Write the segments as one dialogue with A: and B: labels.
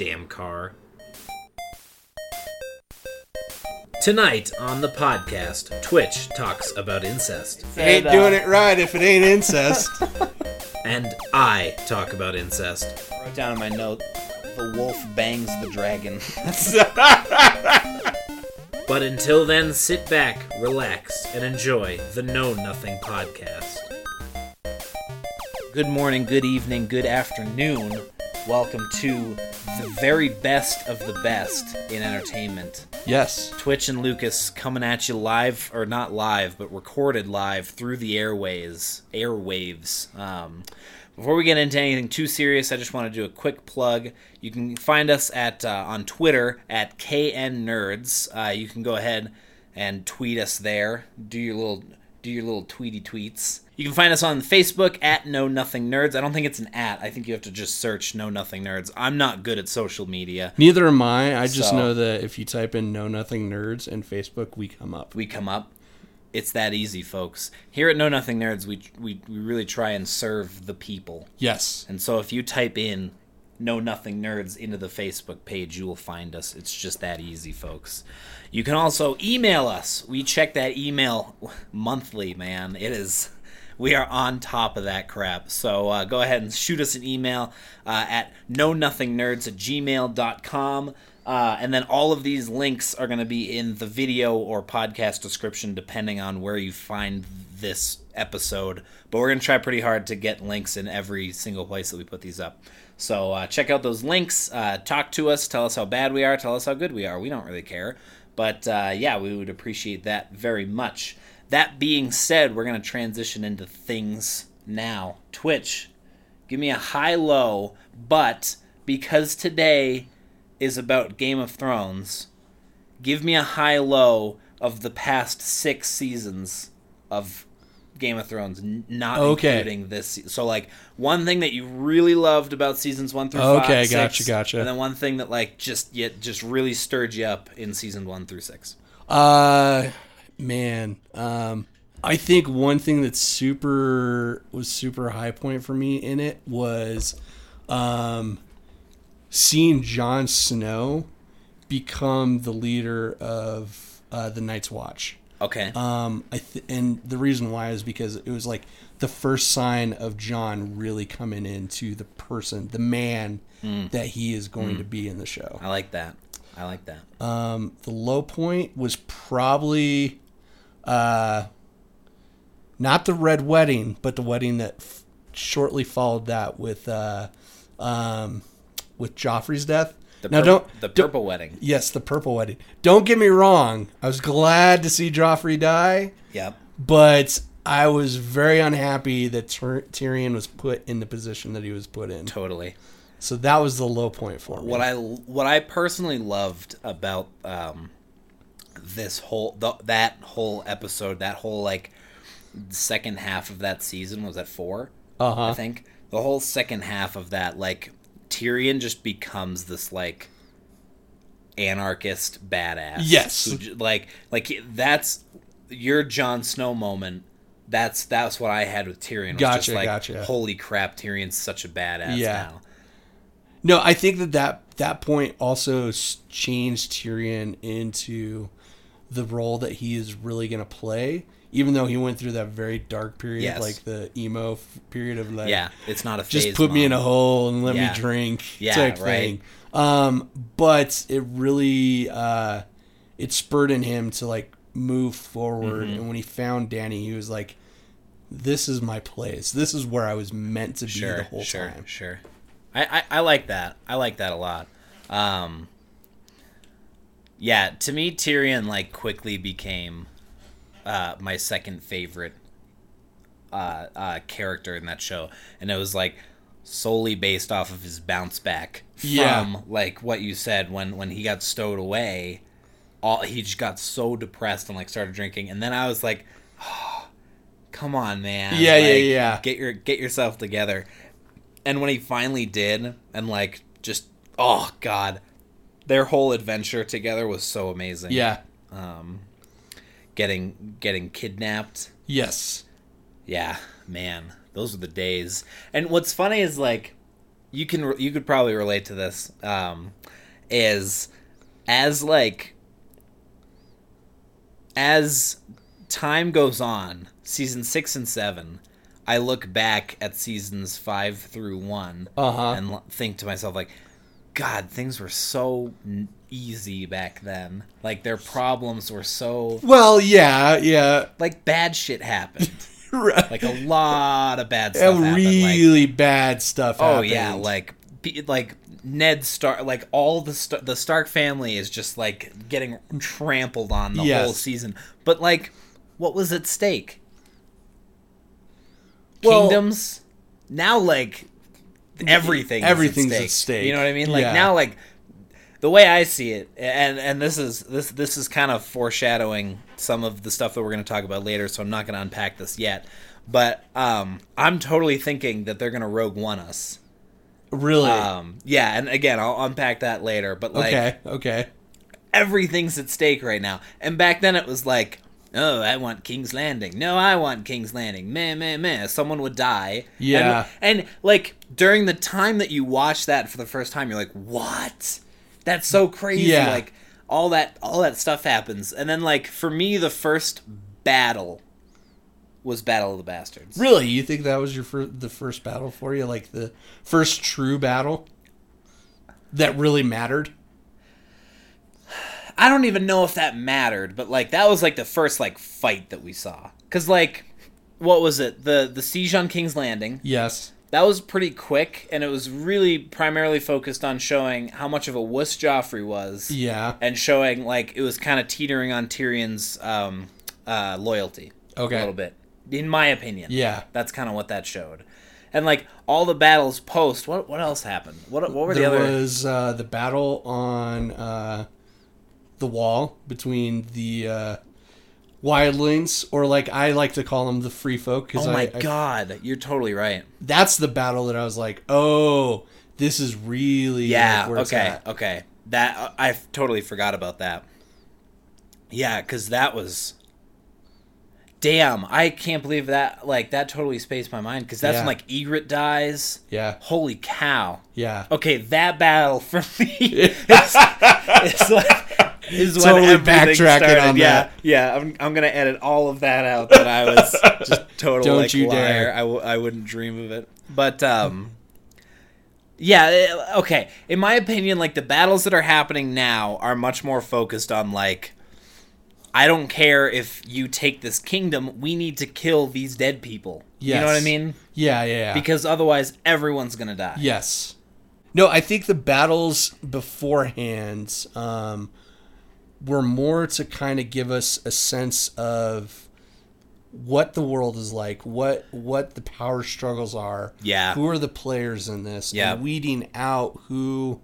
A: damn car. Tonight on the podcast, Twitch talks about incest,
B: ain't doing uh, it right if it ain't incest.
A: and I talk about incest.
C: Wrote down in my note, the wolf bangs the dragon.
A: But until then, sit back, relax, and enjoy the Know Nothing podcast.
C: good morning, good evening, good afternoon. Welcome to the very best of the best in entertainment.
B: yes.
C: Twitch and Lucas coming at you live, or not live, but recorded live through the airways, airwaves. Um, before we get into anything too serious, I just want to do a quick plug. You can find us at uh, on Twitter at KN Nerds. Uh, you can go ahead and tweet us there. Do your little do your little tweety tweets. You can find us on Facebook at Know Nothing Nerds. I don't think it's an at. I think you have to just search Know Nothing Nerds. I'm not good at social media.
B: Neither am I. I just
C: So-
B: know that if you type in Know Nothing Nerds in Facebook, we come up.
C: we come up. It's that easy, folks. Here at Know Nothing Nerds, we, we we really try and serve the people.
B: Yes.
C: And so if you type in Know Nothing Nerds into the Facebook page, you will find us. It's just that easy, folks. You can also email us. We check that email monthly, man. It is. We are on top of that crap. So uh, go ahead and shoot us an email uh, at knownothingnnerds at gmail.com. Uh, and then all of these links are going to be in the video or podcast description, depending on where you find this episode. But we're going to try pretty hard to get links in every single place that we put these up. So uh, check out those links. Uh, talk to us. Tell us how bad we are. Tell us how good we are. We don't really care. But uh, yeah, we would appreciate that very much. That being said, we're going to transition into things now. Twitch, give me a high low, but because today is about Game of Thrones, give me a high low of the past six seasons of Game of Thrones, not
B: Okay.
C: including this. So, like, one thing that you really loved about seasons one through
B: Okay,
C: five,
B: gotcha,
C: six,
B: gotcha.
C: and then one thing that like just yet just really stirred you up in season one through six.
B: Uh, man. Um, I think one thing that super was super high point for me in it was, um, seeing Jon Snow become the leader of uh, the Night's Watch.
C: Okay,
B: Um, I th- and the reason why is because it was like the first sign of Jon really coming into the person, the man that he is going to be in the show.
C: I like that. I like that.
B: Um, the low point was probably uh, not the red wedding, but the wedding that f- shortly followed that with uh, um, with Joffrey's death.
C: The
B: now
C: pur-
B: don't
C: the
B: don't-
C: purple wedding.
B: Yes, the purple wedding. Don't get me wrong. I was glad to see Joffrey die,
C: Yep.
B: but I was very unhappy that Tyr- Tyrion was put in the position that he was put in.
C: Totally.
B: So that was the low point for me.
C: What I what I personally loved about um, this whole the, that whole episode, that whole like second half of that season was at four.
B: uh huh.
C: I think the whole second half of that, like Tyrion just becomes this like anarchist badass.
B: Yes.
C: Who like like that's your Jon Snow moment. That's that's what I had with Tyrion. was just
B: Gotcha,
C: like,
B: gotcha.
C: Holy crap, Tyrion's such a badass
B: Yeah.
C: now.
B: No, I think that that, that point also changed Tyrion into the role that he is really going to play. Even though he went through that very dark period,
C: Yes.
B: like the emo f- period of like,
C: Yeah, it's not a
B: just put me in a hole and let
C: Yeah.
B: me drink
C: Yeah,
B: type
C: right.
B: thing. Um, but it really uh, it spurred in him to like move forward.
C: Mm-hmm.
B: And when he found Danny, he was like, "This is my place. This is where I was meant to be
C: Sure,
B: the whole
C: sure,
B: time."
C: sure. I, I I like that. I like that a lot. Um, yeah, to me, Tyrion like quickly became uh, my second favorite uh, uh, character in that show, and it was like solely based off of his bounce back from
B: Yeah.
C: like what you said when when he got stowed away. All he just got so depressed and like started drinking, and then I was like, oh, "Come on, man!
B: Yeah, yeah, yeah.
C: Get your get yourself together." And when he finally did, and like just oh god, their whole adventure together was so amazing.
B: Yeah.
C: Um, getting getting kidnapped.
B: Yes.
C: Yeah, man, those are the days. And what's funny is like you can you could probably relate to this. Um, is as like as time goes on, season six and seven, I look back at seasons five through one
B: Uh-huh.
C: and think to myself like, God, things were so easy back then. Like their problems were so
B: Well, yeah, yeah.
C: like bad shit happened.
B: Right.
C: like a lot of bad stuff
B: And
C: happened. like,
B: really bad stuff
C: Oh
B: happened.
C: yeah, like like Ned Stark, like all the Star- the Stark family is just like getting trampled on the
B: Yes.
C: whole season. But like, what was at stake?
B: Well-
C: Kingdoms. Now, like everything,
B: Everything's
C: is at
B: at
C: stake.
B: stake.
C: You know what I mean? Like
B: Yeah.
C: now, like the way I see it, and and this is this this is kind of foreshadowing some of the stuff that we're going to talk about later. So I'm not going to unpack this yet. But um, I'm totally thinking that they're going to Rogue One us.
B: really.
C: Um, yeah, and again, I'll unpack that later. But like,
B: okay, okay.
C: everything's at stake right now. And back then, it was like, oh, I want King's Landing. No, I want King's Landing. Meh, meh, meh. Someone would die.
B: Yeah.
C: And, and like during the time that you watch that for the first time, you're like, what? That's so crazy.
B: Yeah.
C: Like all that, all that stuff happens. And then like for me, the first battle was Battle of the Bastards.
B: Really, you think that was your fir- the first battle for you, like the first true battle that really mattered?
C: I don't even know if that mattered, but like that was like the first like fight that we saw. Cause like, what was it? The the siege on King's Landing.
B: Yes.
C: That was pretty quick, and it was really primarily focused on showing how much of a wuss Joffrey was,
B: Yeah.
C: and showing like it was kind of teetering on Tyrion's um, uh, loyalty
B: Okay.
C: a little bit, in my opinion.
B: Yeah.
C: that's kind of what that showed. And like all the battles post, what what else happened? What what were
B: There
C: the other?
B: There was uh, the battle on uh, the wall between the uh, wildlings, or like I like to call them the free folk. Cause
C: oh my
B: I, I-
C: god, you're totally right.
B: that's the battle that I was like, oh, this is really
C: Yeah.
B: like, it's
C: okay. Okay. That I totally forgot about that. Yeah, because that was. Damn, I can't believe that. Like that totally spaced my mind. Because that's
B: Yeah.
C: when like Ygritte dies.
B: Yeah,
C: Holy cow.
B: yeah.
C: Okay, that battle for me is like is when
B: Totally
C: everything
B: backtracking
C: started.
B: on
C: yeah,
B: that.
C: Yeah, I'm, I'm gonna edit all of that out. That I was just total
B: Don't
C: like
B: you
C: liar.
B: dare.
C: I, w- I wouldn't dream of it. But um, yeah, eh, okay. In my opinion, like the battles that are happening now are much more focused on like. I don't care if you take this kingdom. We need to kill these dead people. You know what I mean?
B: Yeah, yeah, yeah.
C: Because otherwise, everyone's gonna die.
B: Yes. No, I think the battles beforehand um, were more to kind of give us a sense of what the world is like, what what the power struggles are,
C: Yeah.
B: who are the players in this,
C: Yeah.
B: and weeding out who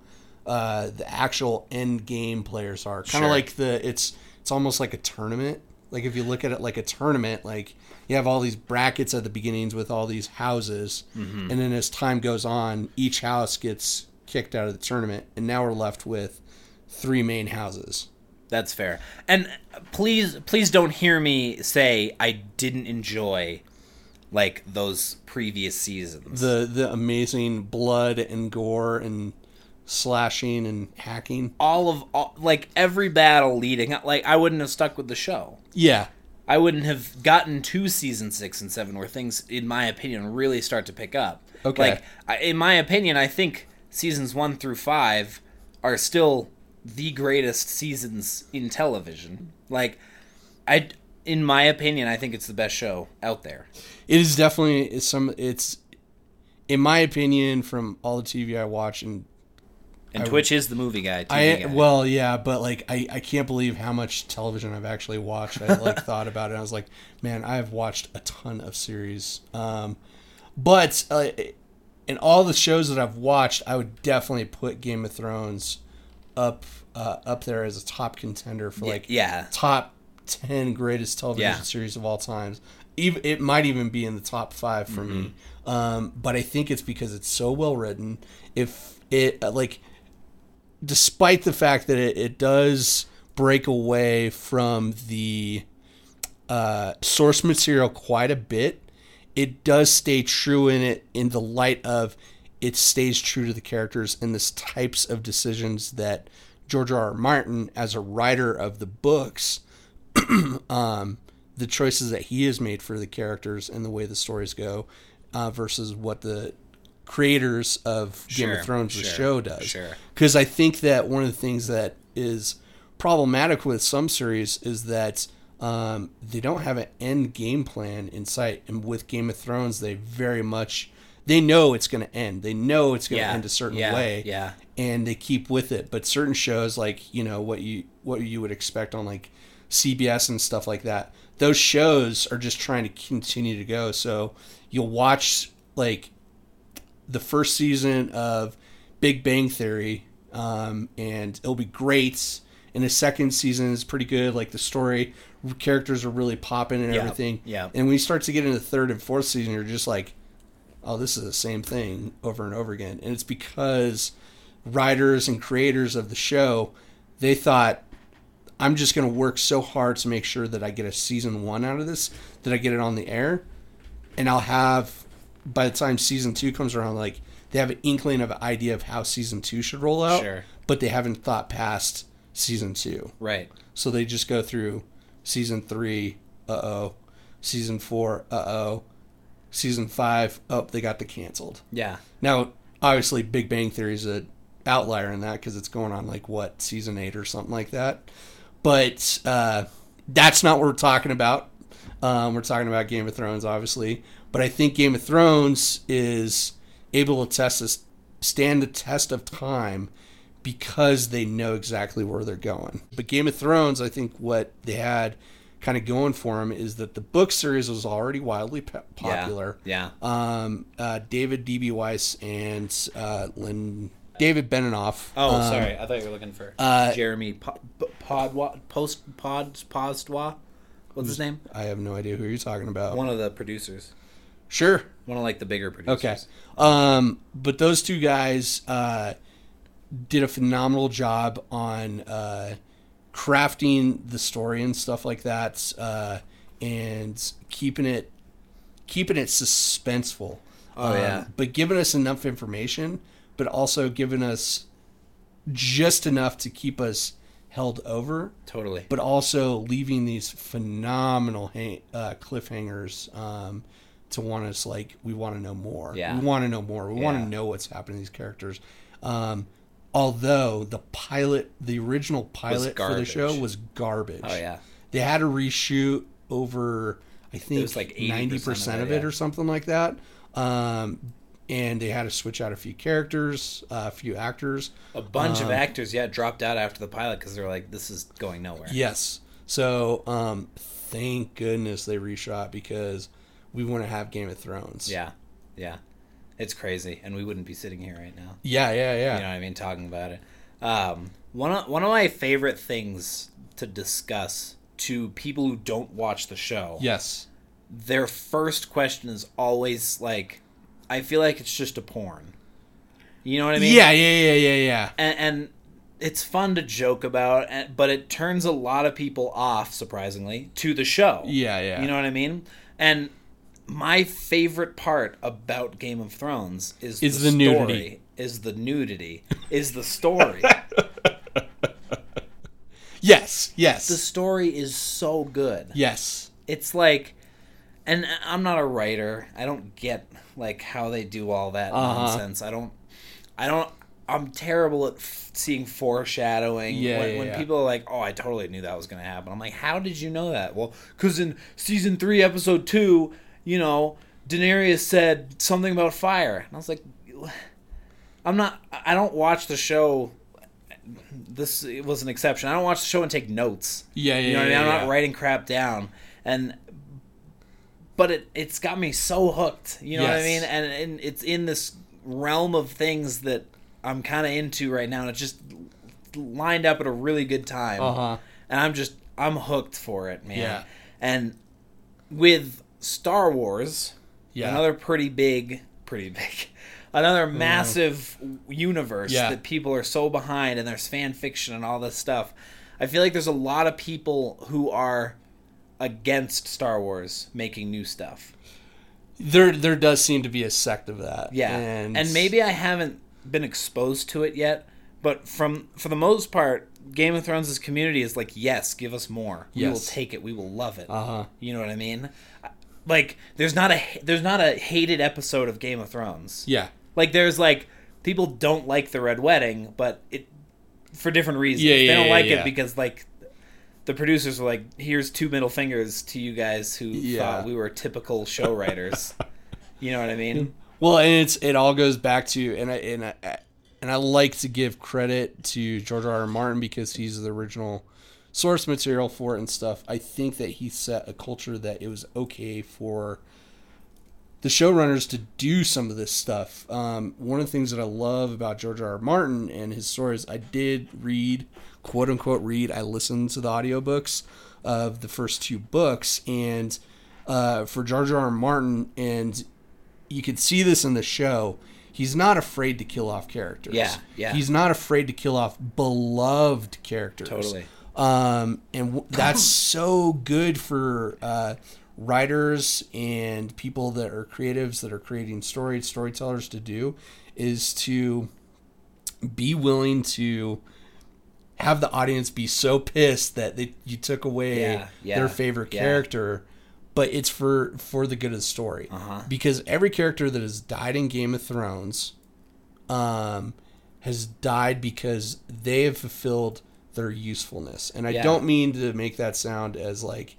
B: uh, the actual end game players are. Kind of
C: Sure.
B: like the it's it's almost like a tournament. Like if you look at it like a tournament, like you have all these brackets at the beginnings with all these houses,
C: Mm-hmm.
B: and then as time goes on, each house gets kicked out of the tournament, and now we're left with three main houses.
C: That's fair. And please, please don't hear me say I didn't enjoy like those previous seasons.
B: The the amazing blood and gore and slashing and hacking.
C: all of all, like every battle leading like I wouldn't have stuck with the show.
B: Yeah,
C: I wouldn't have gotten to season six and seven where things, in my opinion, really start to pick up.
B: Okay.
C: Like, I, in my opinion, I think seasons one through five are still the greatest seasons in television. Like, I, in my opinion, I think it's the best show out there.
B: it is definitely it's some. It's in my opinion from all the TV I watch and
C: And Twitch is the movie guy. TV
B: I
C: guy.
B: well, yeah, but like I, I can't believe how much television I've actually watched. I like thought about it. I was like, man, I've watched a ton of series. Um, but uh, in all the shows that I've watched, I would definitely put Game of Thrones up uh, up there as a top contender for like
C: yeah.
B: top ten greatest television
C: Yeah.
B: series of all times. Even it might even be in the top five for me.
C: Mm-hmm.
B: Um, but I think it's because it's so well written. If it uh, like despite the fact that it, it does break away from the uh, source material quite a bit, it does stay true in it in the light of it stays true to the characters and this types of decisions that George R. R. Martin, as a writer of the books, um, the choices that he has made for the characters and the way the stories go, uh, versus what the creators of Game
C: Sure,
B: of Thrones, the show, does.
C: sure.
B: Because I think that one of the things that is problematic with some series is that um, they don't have an end game plan in sight. And with Game of Thrones, they very much they know it's going to end. They know it's going to
C: Yeah,
B: end a certain
C: yeah,
B: way.
C: yeah.
B: And they keep with it. But certain shows, like you know what you what you would expect on like CBS and stuff like that, those shows are just trying to continue to go. So you'll watch like the first season of Big Bang Theory, um, and it'll be great. And the second season is pretty good. Like the story, characters are really popping and
C: Yeah,
B: everything.
C: yeah.
B: And when you start to get into the third and fourth season, you're just like, oh, this is the same thing over and over again. And it's because writers and creators of the show, they thought, I'm just going to work so hard to make sure that I get a season one out of this, that I get it on the air, and I'll have by the time season two comes around, like they have an inkling of an idea of how season two should roll out,
C: Sure.
B: but they haven't thought past season two.
C: Right.
B: So they just go through season three, uh oh, season four, uh oh, season five, oh, they got the canceled.
C: Yeah.
B: Now, obviously, Big Bang Theory is a outlier in that because it's going on like what season eight or something like that. But uh, that's not what we're talking about. Um, we're talking about Game of Thrones, obviously. But I think Game of Thrones is able to test this, stand the test of time because they know exactly where they're going. But Game of Thrones, I think what they had kind of going for him is that the book series was already wildly pe- popular
C: Yeah.
B: um, uh, David D.B. Weiss and uh, Lynn David Benioff.
C: Oh,
B: um,
C: sorry. I thought you were looking for
B: uh,
C: Jeremy po- Podwa Post Pod Postwa. What's his name?
B: I have no idea who you're talking about.
C: One of the producers.
B: Sure.
C: One of like the bigger producers.
B: Okay. Um, but those two guys uh, did a phenomenal job on uh, crafting the story and stuff like that, uh, and keeping it keeping it suspenseful.
C: Oh, yeah.
B: But giving us enough information, but also giving us just enough to keep us held over
C: Totally.
B: but also leaving these phenomenal hang, uh, cliffhangers um, to want us like we want to know more.
C: Yeah.
B: we want to know more. We want to know what's happening to these characters. Um, although the pilot, the original pilot for the show was garbage.
C: Oh yeah.
B: they had to reshoot over. I think
C: was like
B: ninety percent of it,
C: yeah.
B: or something like that. Um, and they had to switch out a few characters, uh, a few actors.
C: A bunch
B: Um,
C: of actors, yeah, dropped out after the pilot because they're like, this is going nowhere.
B: Yes. So, um, thank goodness they reshot because we want to have Game of Thrones.
C: Yeah. Yeah. It's crazy, and we wouldn't be sitting here right now.
B: Yeah, yeah, yeah.
C: You know what I mean? Talking about it. Um, one of one of my favorite things to discuss to people who don't watch the show.
B: Yes.
C: Their first question is always like, "I feel like it's just a porn." You know what I mean?
B: yeah, yeah, yeah, yeah, yeah.
C: and, and it's fun to joke about, but it turns a lot of people off, surprisingly, to the show.
B: Yeah, yeah.
C: You know what I mean? And my favorite part about Game of Thrones is
B: Is
C: the,
B: the
C: story,
B: nudity.
C: Is the nudity? is the story?
B: Yes, yes.
C: the story is so good.
B: yes.
C: It's like, and I'm not a writer. I don't get like how they do all that
B: Uh-huh.
C: nonsense. I don't. I don't. I'm terrible at f- seeing foreshadowing.
B: Yeah,
C: when,
B: yeah,
C: when
B: yeah.
C: people are like, "Oh, I totally knew that was going to happen." I'm like, "How did you know that?" Well, because in season three, episode two, you know, Daenerys said something about fire, and I was like, "I'm not. I don't watch the show." This was an exception. I don't watch the show and take notes.
B: Yeah, yeah,
C: You know what
B: yeah,
C: I mean? I'm not writing crap down, and but it it's got me so hooked. You know what I mean? And, and it's in this realm of things that I'm kind of into right now, and it just lined up at a really good time.
B: Uh-huh.
C: And I'm just I'm hooked for it, man.
B: Yeah.
C: And with Star Wars,
B: Yeah.
C: another pretty big, pretty big. Another massive universe
B: Yeah.
C: that people are so behind, and there's fan fiction and all this stuff. I feel like there's a lot of people who are against Star Wars making new stuff.
B: there there does seem to be a sect of that.
C: Yeah,
B: and,
C: and, maybe I haven't been exposed to it yet, but from for the most part, Game of Thrones' community is like, yes, give us more. Yes. We will take it. We will love it.
B: uh huh.
C: You know what I mean? Like, there's not a there's not a hated episode of Game of Thrones.
B: Yeah,
C: Like, there's like people don't like the Red Wedding, but it for different reasons.
B: Yeah,
C: they don't
B: yeah,
C: like
B: yeah.
C: it because like. The producers were like, "Here's two middle fingers to you guys who
B: Yeah.
C: thought we were typical show writers." you know what I mean?
B: Well, and it's it all goes back to and I and I and I like to give credit to George R. R. Martin because he's the original source material for it and stuff. I think that he set a culture that it was okay for the showrunners to do some of this stuff. Um, one of the things that I love about George R. R. Martin and his stories, I did read, quote unquote, read. I listened to the audiobooks of the first two books, and uh, for George R. R. Martin, and you could see this in the show. He's not afraid to kill off characters.
C: Yeah, yeah.
B: He's not afraid to kill off beloved characters.
C: Totally.
B: Um, and w- that's so good for uh, writers and people that are creatives that are creating story storytellers to do is to be willing to have the audience be so pissed that they, you took away
C: Yeah, yeah,
B: their favorite
C: yeah.
B: character but it's for for the good of the story
C: Uh-huh.
B: because every character that has died in game of thrones um, has died because they have fulfilled their usefulness. And I
C: Yeah.
B: don't mean to make that sound as like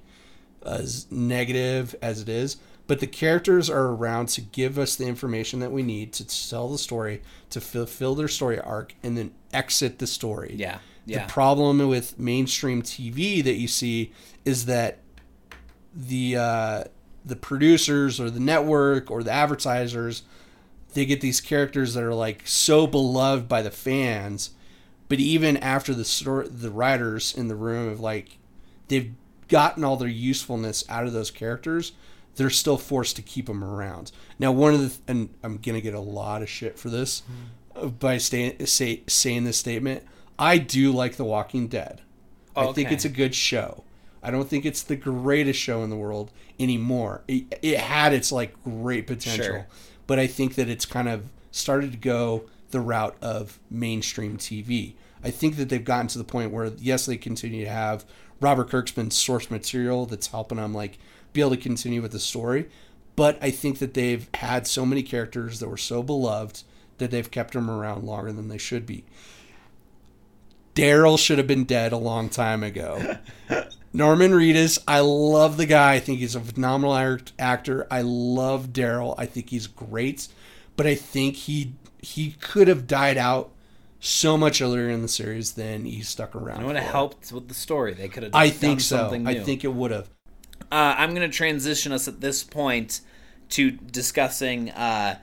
B: as negative as it is, but the characters are around to give us the information that we need to tell the story, to fulfill their story arc, and then exit the story.
C: Yeah, yeah.
B: The problem with mainstream TV that you see is that the uh, the producers or the network or the advertisers they get these characters that are like so beloved by the fans, but even after the story, the writers in the room have like they've gotten all their usefulness out of those characters, they're still forced to keep them around. Now, one of the and I'm gonna get a lot of shit for this uh, by stay, say, saying this statement. I do like The Walking Dead. I think it's a good show. I don't think it's the greatest show in the world anymore. It, it had its like great potential,
C: Sure.
B: but I think that it's kind of started to go the route of mainstream TV. I think that they've gotten to the point where yes, they continue to have Robert Kirkman's source material that's helping them like be able to continue with the story, but I think that they've had so many characters that were so beloved that they've kept them around longer than they should be. Daryl should have been dead a long time ago. Norman Reedus, I love the guy. I think he's a phenomenal act- actor. I love Daryl. I think he's great, but I think he he could have died out so much earlier in the series than he stuck around.
C: It would have helped with the story. They could have.
B: I
C: done
B: think so.
C: Something new.
B: I think it would have.
C: Uh, I'm going to transition us at this point to discussing uh,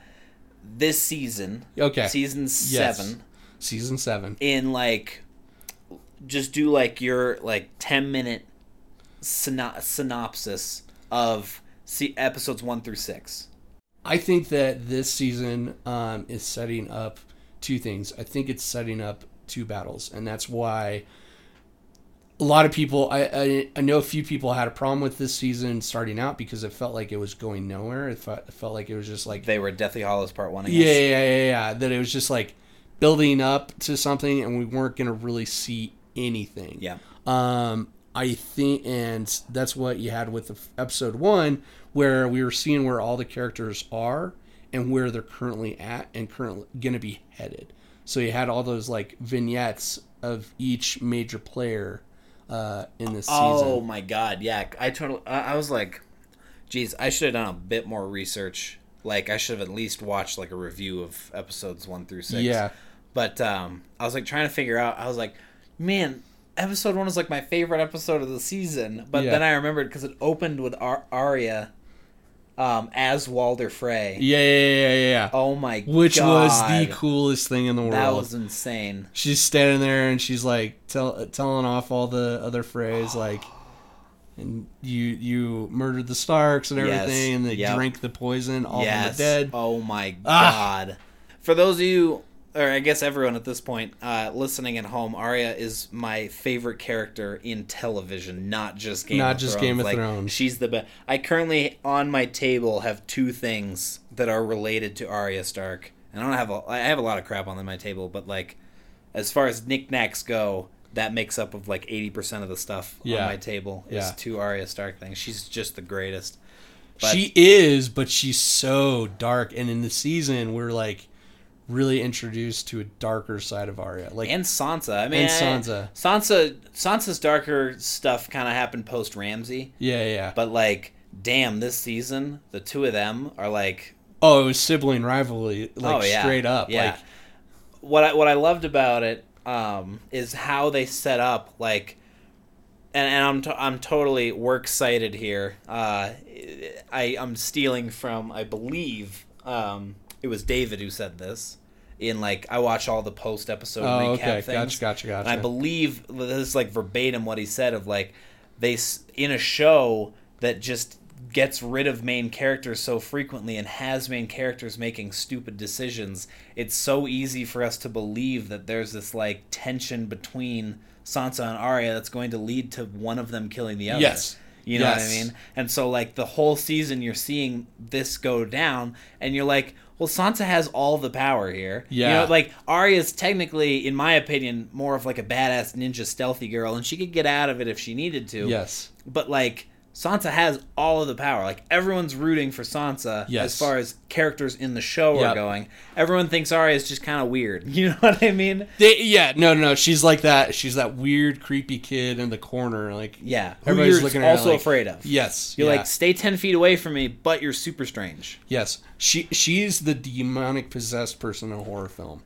C: this season.
B: Okay.
C: Season
B: Yes.
C: seven.
B: Season seven.
C: In like, just do like your like ten minute syno- synopsis of see episodes one through six.
B: I think that this season um, is setting up two things. I think it's setting up two battles, and that's why a lot of people. I, I I know a few people had a problem with this season starting out because it felt like it was going nowhere. It felt, it felt like it was just like
C: They were Deathly Hallows Part One.
B: Yeah, yeah, yeah, yeah, yeah. That it was just like building up to something, and we weren't going to really see anything.
C: Yeah.
B: Um, I think, and that's what you had with the f- episode one, where we were seeing where all the characters are and where they're currently at and currently going to be headed. So you had all those like vignettes of each major player uh, in this
C: Oh
B: season.
C: Oh my god, yeah. I totally. I I was like, geez, I should have done a bit more research. Like, I should have at least watched like a review of episodes one through six.
B: Yeah.
C: But um, I was like trying to figure out. I was like, man, episode one was like my favorite episode of the season. But
B: Yeah.
C: then I remembered because it opened with Ar- Arya, um, as Walder Frey.
B: Yeah, yeah, yeah, yeah, yeah.
C: Oh my
B: Which was the coolest thing in the world.
C: That was insane.
B: she's standing there and she's like tell, telling off all the other Freys like and you you murdered the starks and
C: Yes.
B: everything and they
C: Yep.
B: drink the poison all
C: yes.
B: from the dead
C: Oh my
B: Ah.
C: god. For those of you or I guess everyone at this point uh, listening at home, Arya is my favorite character in television, not just Game
B: Not
C: of
B: just
C: Thrones.
B: Game of
C: Like,
B: Thrones.
C: She's the best. I currently on my table have two things that are related to Arya Stark, and I don't have a, I have a lot of crap on my table, but like as far as knickknacks go. That makes up of like eighty percent of the stuff
B: Yeah.
C: on my table is
B: Yeah.
C: two Arya Stark things. She's just the greatest. But-
B: she is, but she's so dark. And in the season, we're like really introduced to a darker side of Arya. Like,
C: and Sansa. I mean,
B: And
C: I-
B: Sansa.
C: Sansa. Sansa's darker stuff kind of happened post Ramsay,
B: yeah, yeah.
C: but like, damn, this season the two of them are like,
B: oh, it was sibling rivalry, like
C: oh yeah,
B: straight up.
C: Yeah.
B: Like,
C: what I what I loved about it um, is how they set up like. And, and I'm, to, I'm totally work cited here. Uh, I I'm stealing from I believe um, it was David who said this in like I watch all the post episode
B: oh,
C: recap
B: okay.
C: things.
B: Gotcha, gotcha, gotcha.
C: And I believe this is like verbatim what he said of like they in a show that just gets rid of main characters so frequently and has main characters making stupid decisions. It's so easy for us to believe that there's this like tension between Sansa and Arya that's going to lead to one of them killing the other.
B: Yes.
C: You know what I mean? And so like the whole season you're seeing this go down and you're like, well Sansa has all the power here. You
B: Yeah.
C: know, like Arya's technically, in my opinion, more of like a badass ninja stealthy girl and she could get out of it if she needed to.
B: yes.
C: But like Sansa has all of the power. Like everyone's rooting for Sansa
B: Yes.
C: as far as characters in the show are going. Everyone thinks Arya is just kind of weird. You know what I mean?
B: They, yeah, no, no, no. She's like that. She's that weird, creepy kid in the corner. Like,
C: Yeah. Who
B: Everybody's
C: you're
B: looking at
C: also
B: like-
C: afraid of.
B: yes,
C: You're
B: yeah.
C: like, stay ten feet away from me, but you're super strange.
B: yes. She she's the demonic possessed person in a horror film.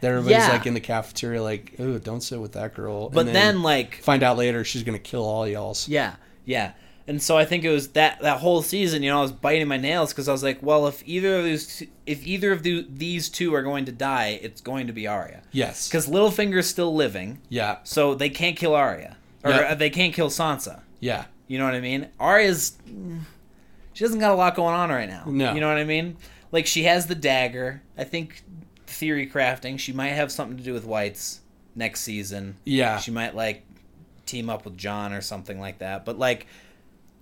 B: That everybody's
C: Yeah.
B: like in the cafeteria, like, oh, don't sit with that girl.
C: But
B: And
C: then, like
B: find out later she's gonna kill all y'all
C: Yeah, yeah. And so I think it was that that whole season. You know, I was biting my nails because I was like, well, if either of these, if either of the, these two are going to die, it's going to be Arya.
B: Yes.
C: Because Littlefinger's still living,
B: Yeah.
C: so they can't kill Arya, or
B: Yeah.
C: uh, they can't kill Sansa.
B: Yeah.
C: You know what I mean? Arya's she doesn't got a lot going on right now.
B: No.
C: You know what I mean? Like she has the dagger. I think theory crafting. She might have something to do with Whites next season.
B: Yeah.
C: She might like team up with Jon or something like that. But like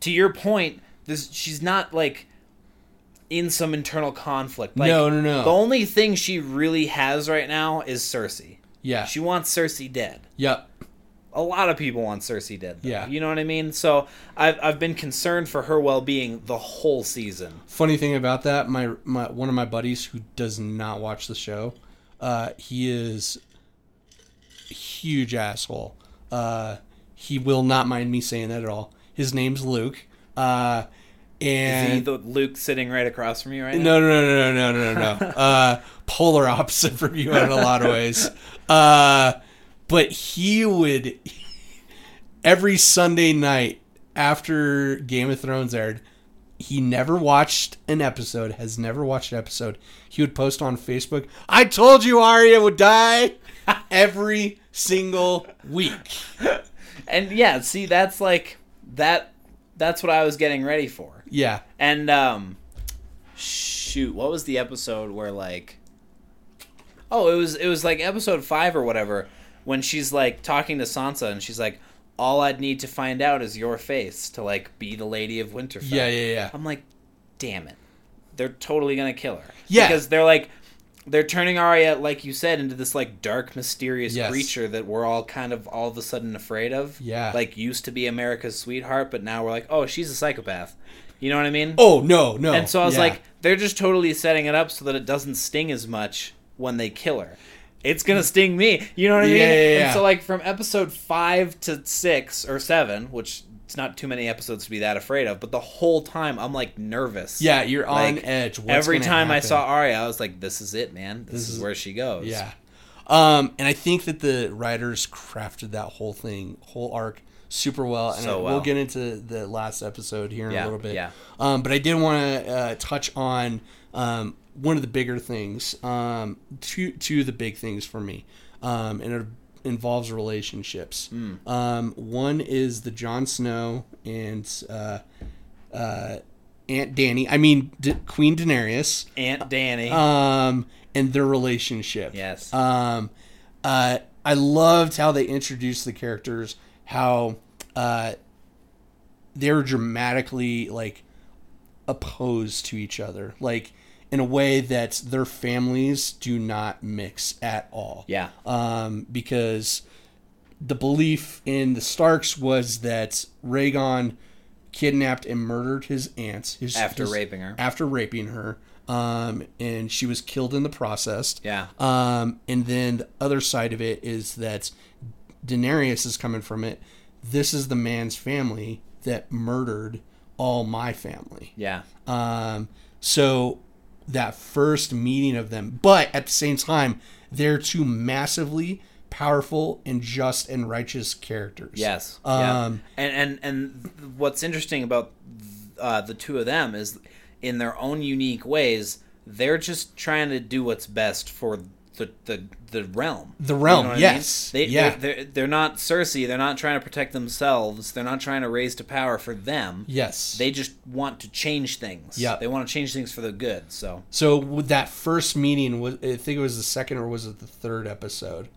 C: to your point, this she's not like in some internal conflict. Like,
B: No, no, no.
C: The only thing she really has right now is Cersei.
B: Yeah.
C: She wants Cersei dead
B: yep.
C: a lot of people want Cersei dead. Though,
B: Yeah.
C: you know what I mean. So I've I've been concerned for her well being the whole season.
B: Funny thing about that, my my one of my buddies who does not watch the show, uh, he is a huge asshole. Uh, he will not mind me saying that at all. His name's Luke. Uh,
C: Is he
B: and
C: the Luke sitting right across from you right now?
B: no, no, no, no, no, no, no. uh, polar opposite from you in a lot of ways. Uh, but he would every Sunday night after Game of Thrones aired. He never watched an episode. Has never watched an episode. He would post on Facebook. I told you Arya would die every single week.
C: And yeah, see, that's like that. That's what I was getting ready for.
B: Yeah,
C: And um, shoot, what was the episode where like? Oh, it was it was like episode five or whatever when she's like talking to Sansa and she's like, "All I'd need to find out is your face to like be the Lady of Winterfell."
B: yeah, yeah, yeah.
C: I'm like, damn it. They're totally gonna kill her.
B: Yeah.
C: Because they're like they're turning Arya, like you said, into this like dark, mysterious
B: Yes.
C: creature that we're all kind of all of a sudden afraid of.
B: Yeah.
C: Like used to be America's sweetheart, but now we're like, oh, she's a psychopath. You know what I mean?
B: Oh no, no.
C: and so I was
B: yeah.
C: like, they're just totally setting it up so that it doesn't sting as much when they kill her. It's gonna sting me. You know what I mean?
B: Yeah, yeah, yeah.
C: And so like from episode five to six or seven, which it's not too many episodes to be that afraid of, but the whole time I'm like nervous.
B: yeah, you're on
C: Like,
B: edge. What's
C: Every time I saw Arya, I was like, "This is it, man. This,
B: This
C: is,
B: is-
C: where she goes."
B: Yeah. Um, and I think that the writers crafted that whole thing, whole arc, super well. And
C: So well.
B: we'll get into the last episode here in
C: Yeah,
B: a little bit.
C: yeah.
B: Um, but I did want to uh, touch on um, one of the bigger things, um, two, two of the big things for me. Um, and involves relationships. Um, one is the Jon Snow and uh, uh, Aunt Danny. I mean D- Queen Daenerys.
C: Aunt Danny.
B: Um, and their relationship.
C: yes.
B: Um, uh, I loved how they introduced the characters. How uh, they're dramatically like opposed to each other, like in a way that their families do not mix at all.
C: yeah.
B: Um, because the belief in the Starks was that Rhaegon kidnapped and murdered his aunt his,
C: After
B: his-
C: raping her.
B: After raping her, um, and she was killed in the process.
C: Yeah.
B: Um, and then the other side of it is that Daenerys is coming from it. This is the man's family that murdered all my family.
C: Yeah.
B: Um, so that first meeting of them, but at the same time, they're two massively powerful and just and righteous characters.
C: Yes.
B: Um,
C: yeah. And and and what's interesting about uh, the two of them is, in their own unique ways, they're just trying to do what's best for the the, the realm.
B: The realm,
C: what I mean?
B: yes.
C: They,
B: Yeah.
C: They're, they're, they're not Cersei. They're not trying to protect themselves. They're not trying to raise to power for them.
B: Yes.
C: They just want to change things.
B: Yeah.
C: They want to change things for the good. So
B: so with that first meeting was I think it was the second or was it the third episode?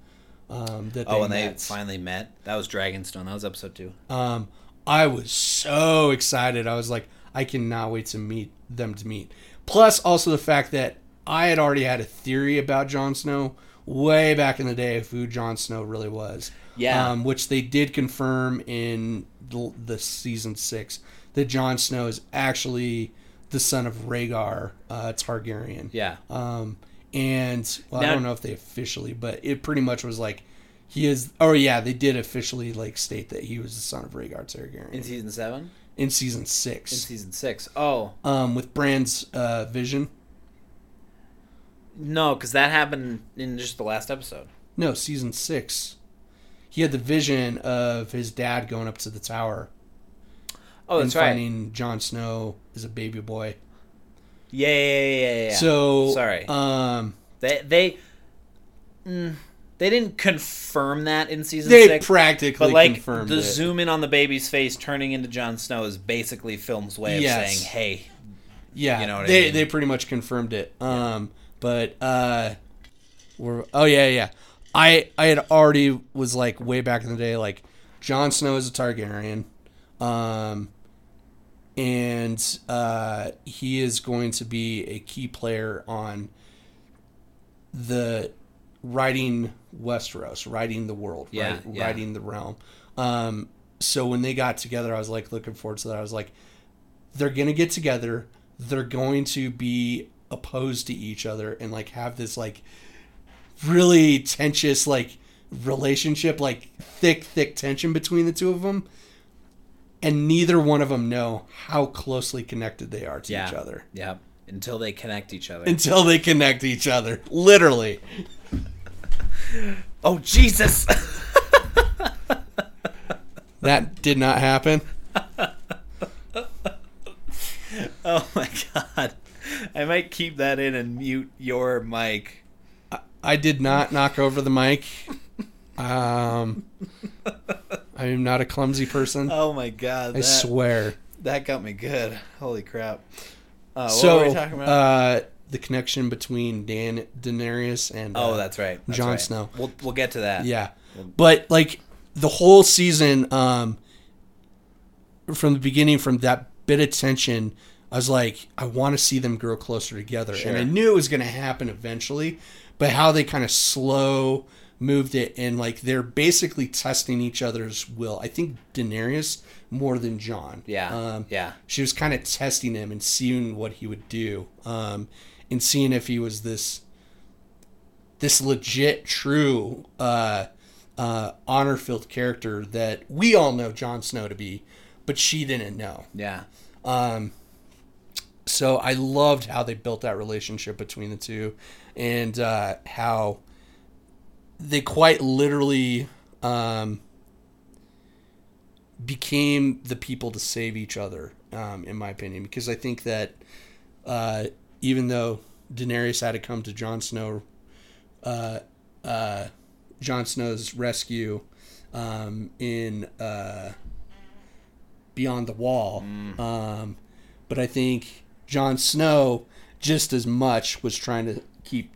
B: Um, that they
C: oh, and they finally met. That was Dragonstone. That was episode two.
B: Um, I was so excited. I was like, I cannot wait to meet them to meet. Plus, also the fact that I had already had a theory about Jon Snow way back in the day of who Jon Snow really was.
C: Yeah.
B: Um, which they did confirm in the, the season six that Jon Snow is actually the son of Rhaegar uh, Targaryen.
C: Yeah.
B: Um, and well, I don't know if they officially, but it pretty much was like he is. Oh yeah, they did officially like state that he was the son of Rhaegar Targaryen
C: In season seven.
B: in season six.
C: In season six. Oh
B: Um, with Bran's uh, vision.
C: No, because that happened in just the last episode.
B: No, season six. He had the vision of his dad going up to the tower
C: Oh,
B: and
C: that's right.
B: finding Jon Snow as a baby boy.
C: Yeah, yeah, yeah, yeah, yeah.
B: So
C: Sorry.
B: Um,
C: they they mm, they didn't confirm that in season
B: they
C: six.
B: practically
C: But like
B: confirmed
C: the
B: it.
C: zoom in on the baby's face turning into Jon Snow is basically film's way of
B: Yes.
C: saying, "Hey,
B: Yeah,
C: You know what I
B: they
C: mean?
B: they pretty much confirmed it. Um, but uh, we're oh yeah yeah. I I had already was like way back in the day like Jon Snow is a Targaryen, um, and uh, he is going to be a key player on the righting Westeros, righting the world,
C: Yeah,
B: right?
C: yeah.
B: righting the realm. Um, so when they got together, I was like looking forward to that. I was like, they're gonna get together. They're going to be opposed to each other and like have this like really tensious like relationship, like thick, thick tension between the two of them. And neither one of them know how closely connected they are to
C: yeah,
B: each other
C: yeah." Until they connect each other.
B: until they connect each other. Literally.
C: oh Jesus!
B: That did not happen.
C: oh my God! I might keep that in and mute your mic.
B: I did not knock over the mic. Um, I am not a clumsy person.
C: Oh my God!
B: I
C: That,
B: swear.
C: that got me good. Holy crap! Uh, what
B: so,
C: were we talking about?
B: uh, the connection between Dan Daenerys and
C: oh,
B: uh,
C: that's right. That's
B: Jon
C: right.
B: Snow.
C: We'll we'll get to that.
B: yeah, but like the whole season, um, from the beginning, from that bit of tension, I was like, I want to see them grow closer together,
C: Sure.
B: and I knew it was going to happen eventually. But how they kind of slow moved it, and like they're basically testing each other's will. I think Daenerys more than Jon.
C: Yeah.
B: Um,
C: yeah.
B: she was kind of testing him and seeing what he would do um, and seeing if he was this this legit true uh, uh, honor filled character that we all know Jon Snow to be but she didn't know
C: Yeah.
B: um, so I loved how they built that relationship between the two and uh, how they quite literally um, became the people to save each other, um, in my opinion, because I think that uh, even though Daenerys had to come to Jon Snow, uh, uh, Jon Snow's rescue um, in uh, Beyond the Wall, um, but I think Jon Snow just as much was trying to keep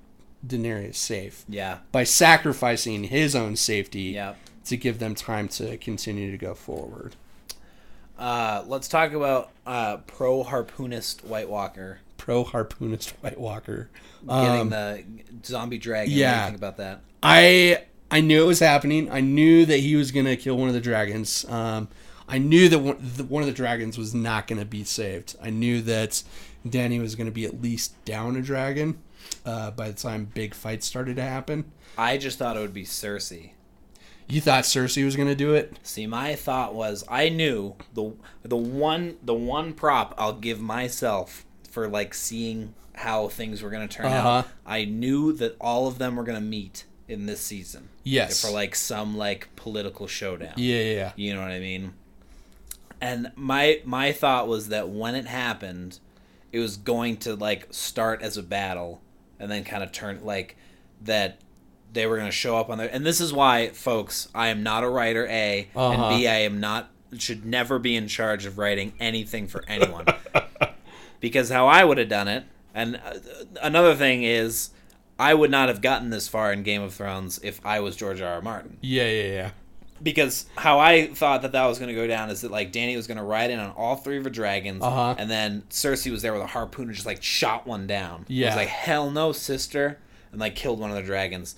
B: Daenerys safe
C: Yeah.
B: by sacrificing his own safety
C: Yeah.
B: to give them time to continue to go forward.
C: Uh, let's talk about uh, pro harpoonist White Walker
B: Pro harpoonist White Walker.
C: getting
B: Um,
C: the zombie dragon.
B: Yeah.
C: about that?
B: I I knew it was happening. I knew that he was gonna kill one of the dragons. Um, I knew that one, of the dragons was not gonna be saved. I knew that Danny was gonna be at least down a dragon uh, by the time big fights started to happen.
C: I just thought it would be Cersei.
B: You thought Cersei was gonna do it?
C: See, my thought was I knew the the one the one prop I'll give myself for like seeing how things were going to turn
B: Uh-huh.
C: out. I knew that all of them were going to meet in this season.
B: Yes.
C: For like some like political showdown.
B: Yeah, yeah, yeah.
C: You know what I mean? And my my thought was that when it happened, it was going to like start as a battle and then kind of turn like that they were going to show up on there. And this is why, folks, I am not a writer. A
B: Uh-huh.
C: and B, I am not should never be in charge of writing anything for anyone. because how I would have done it, and uh, another thing is, I would not have gotten this far in Game of Thrones if I was George R. R. Martin
B: Yeah, yeah, yeah.
C: Because how I thought that that was going to go down is that like Danny was going to ride in on all three of her dragons,
B: Uh-huh.
C: and then Cersei was there with a harpoon and just like shot one down. it
B: Yeah.
C: was like hell no, sister, and like killed one of the dragons.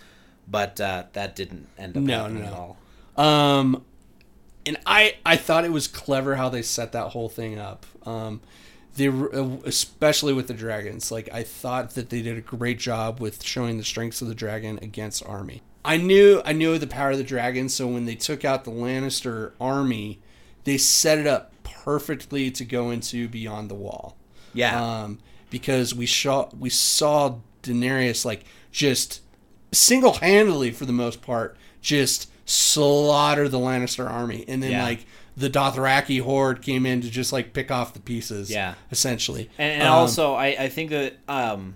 C: But uh, that didn't end up
B: No,
C: happening
B: no.
C: at all.
B: Um, and I I thought it was clever how they set that whole thing up. Um, they uh, especially with the dragons. Like I thought that they did a great job with showing the strengths of the dragon against army. I knew I knew the power of the dragon, so when they took out the Lannister army, they set it up perfectly to go into beyond the wall.
C: Yeah,
B: Um, because we saw we saw Daenerys like just single handedly for the most part just slaughter the Lannister army, and then
C: Yeah.
B: like the Dothraki horde came in to just like pick off the pieces.
C: Yeah.
B: essentially.
C: and, and
B: Um,
C: also I, I think that um,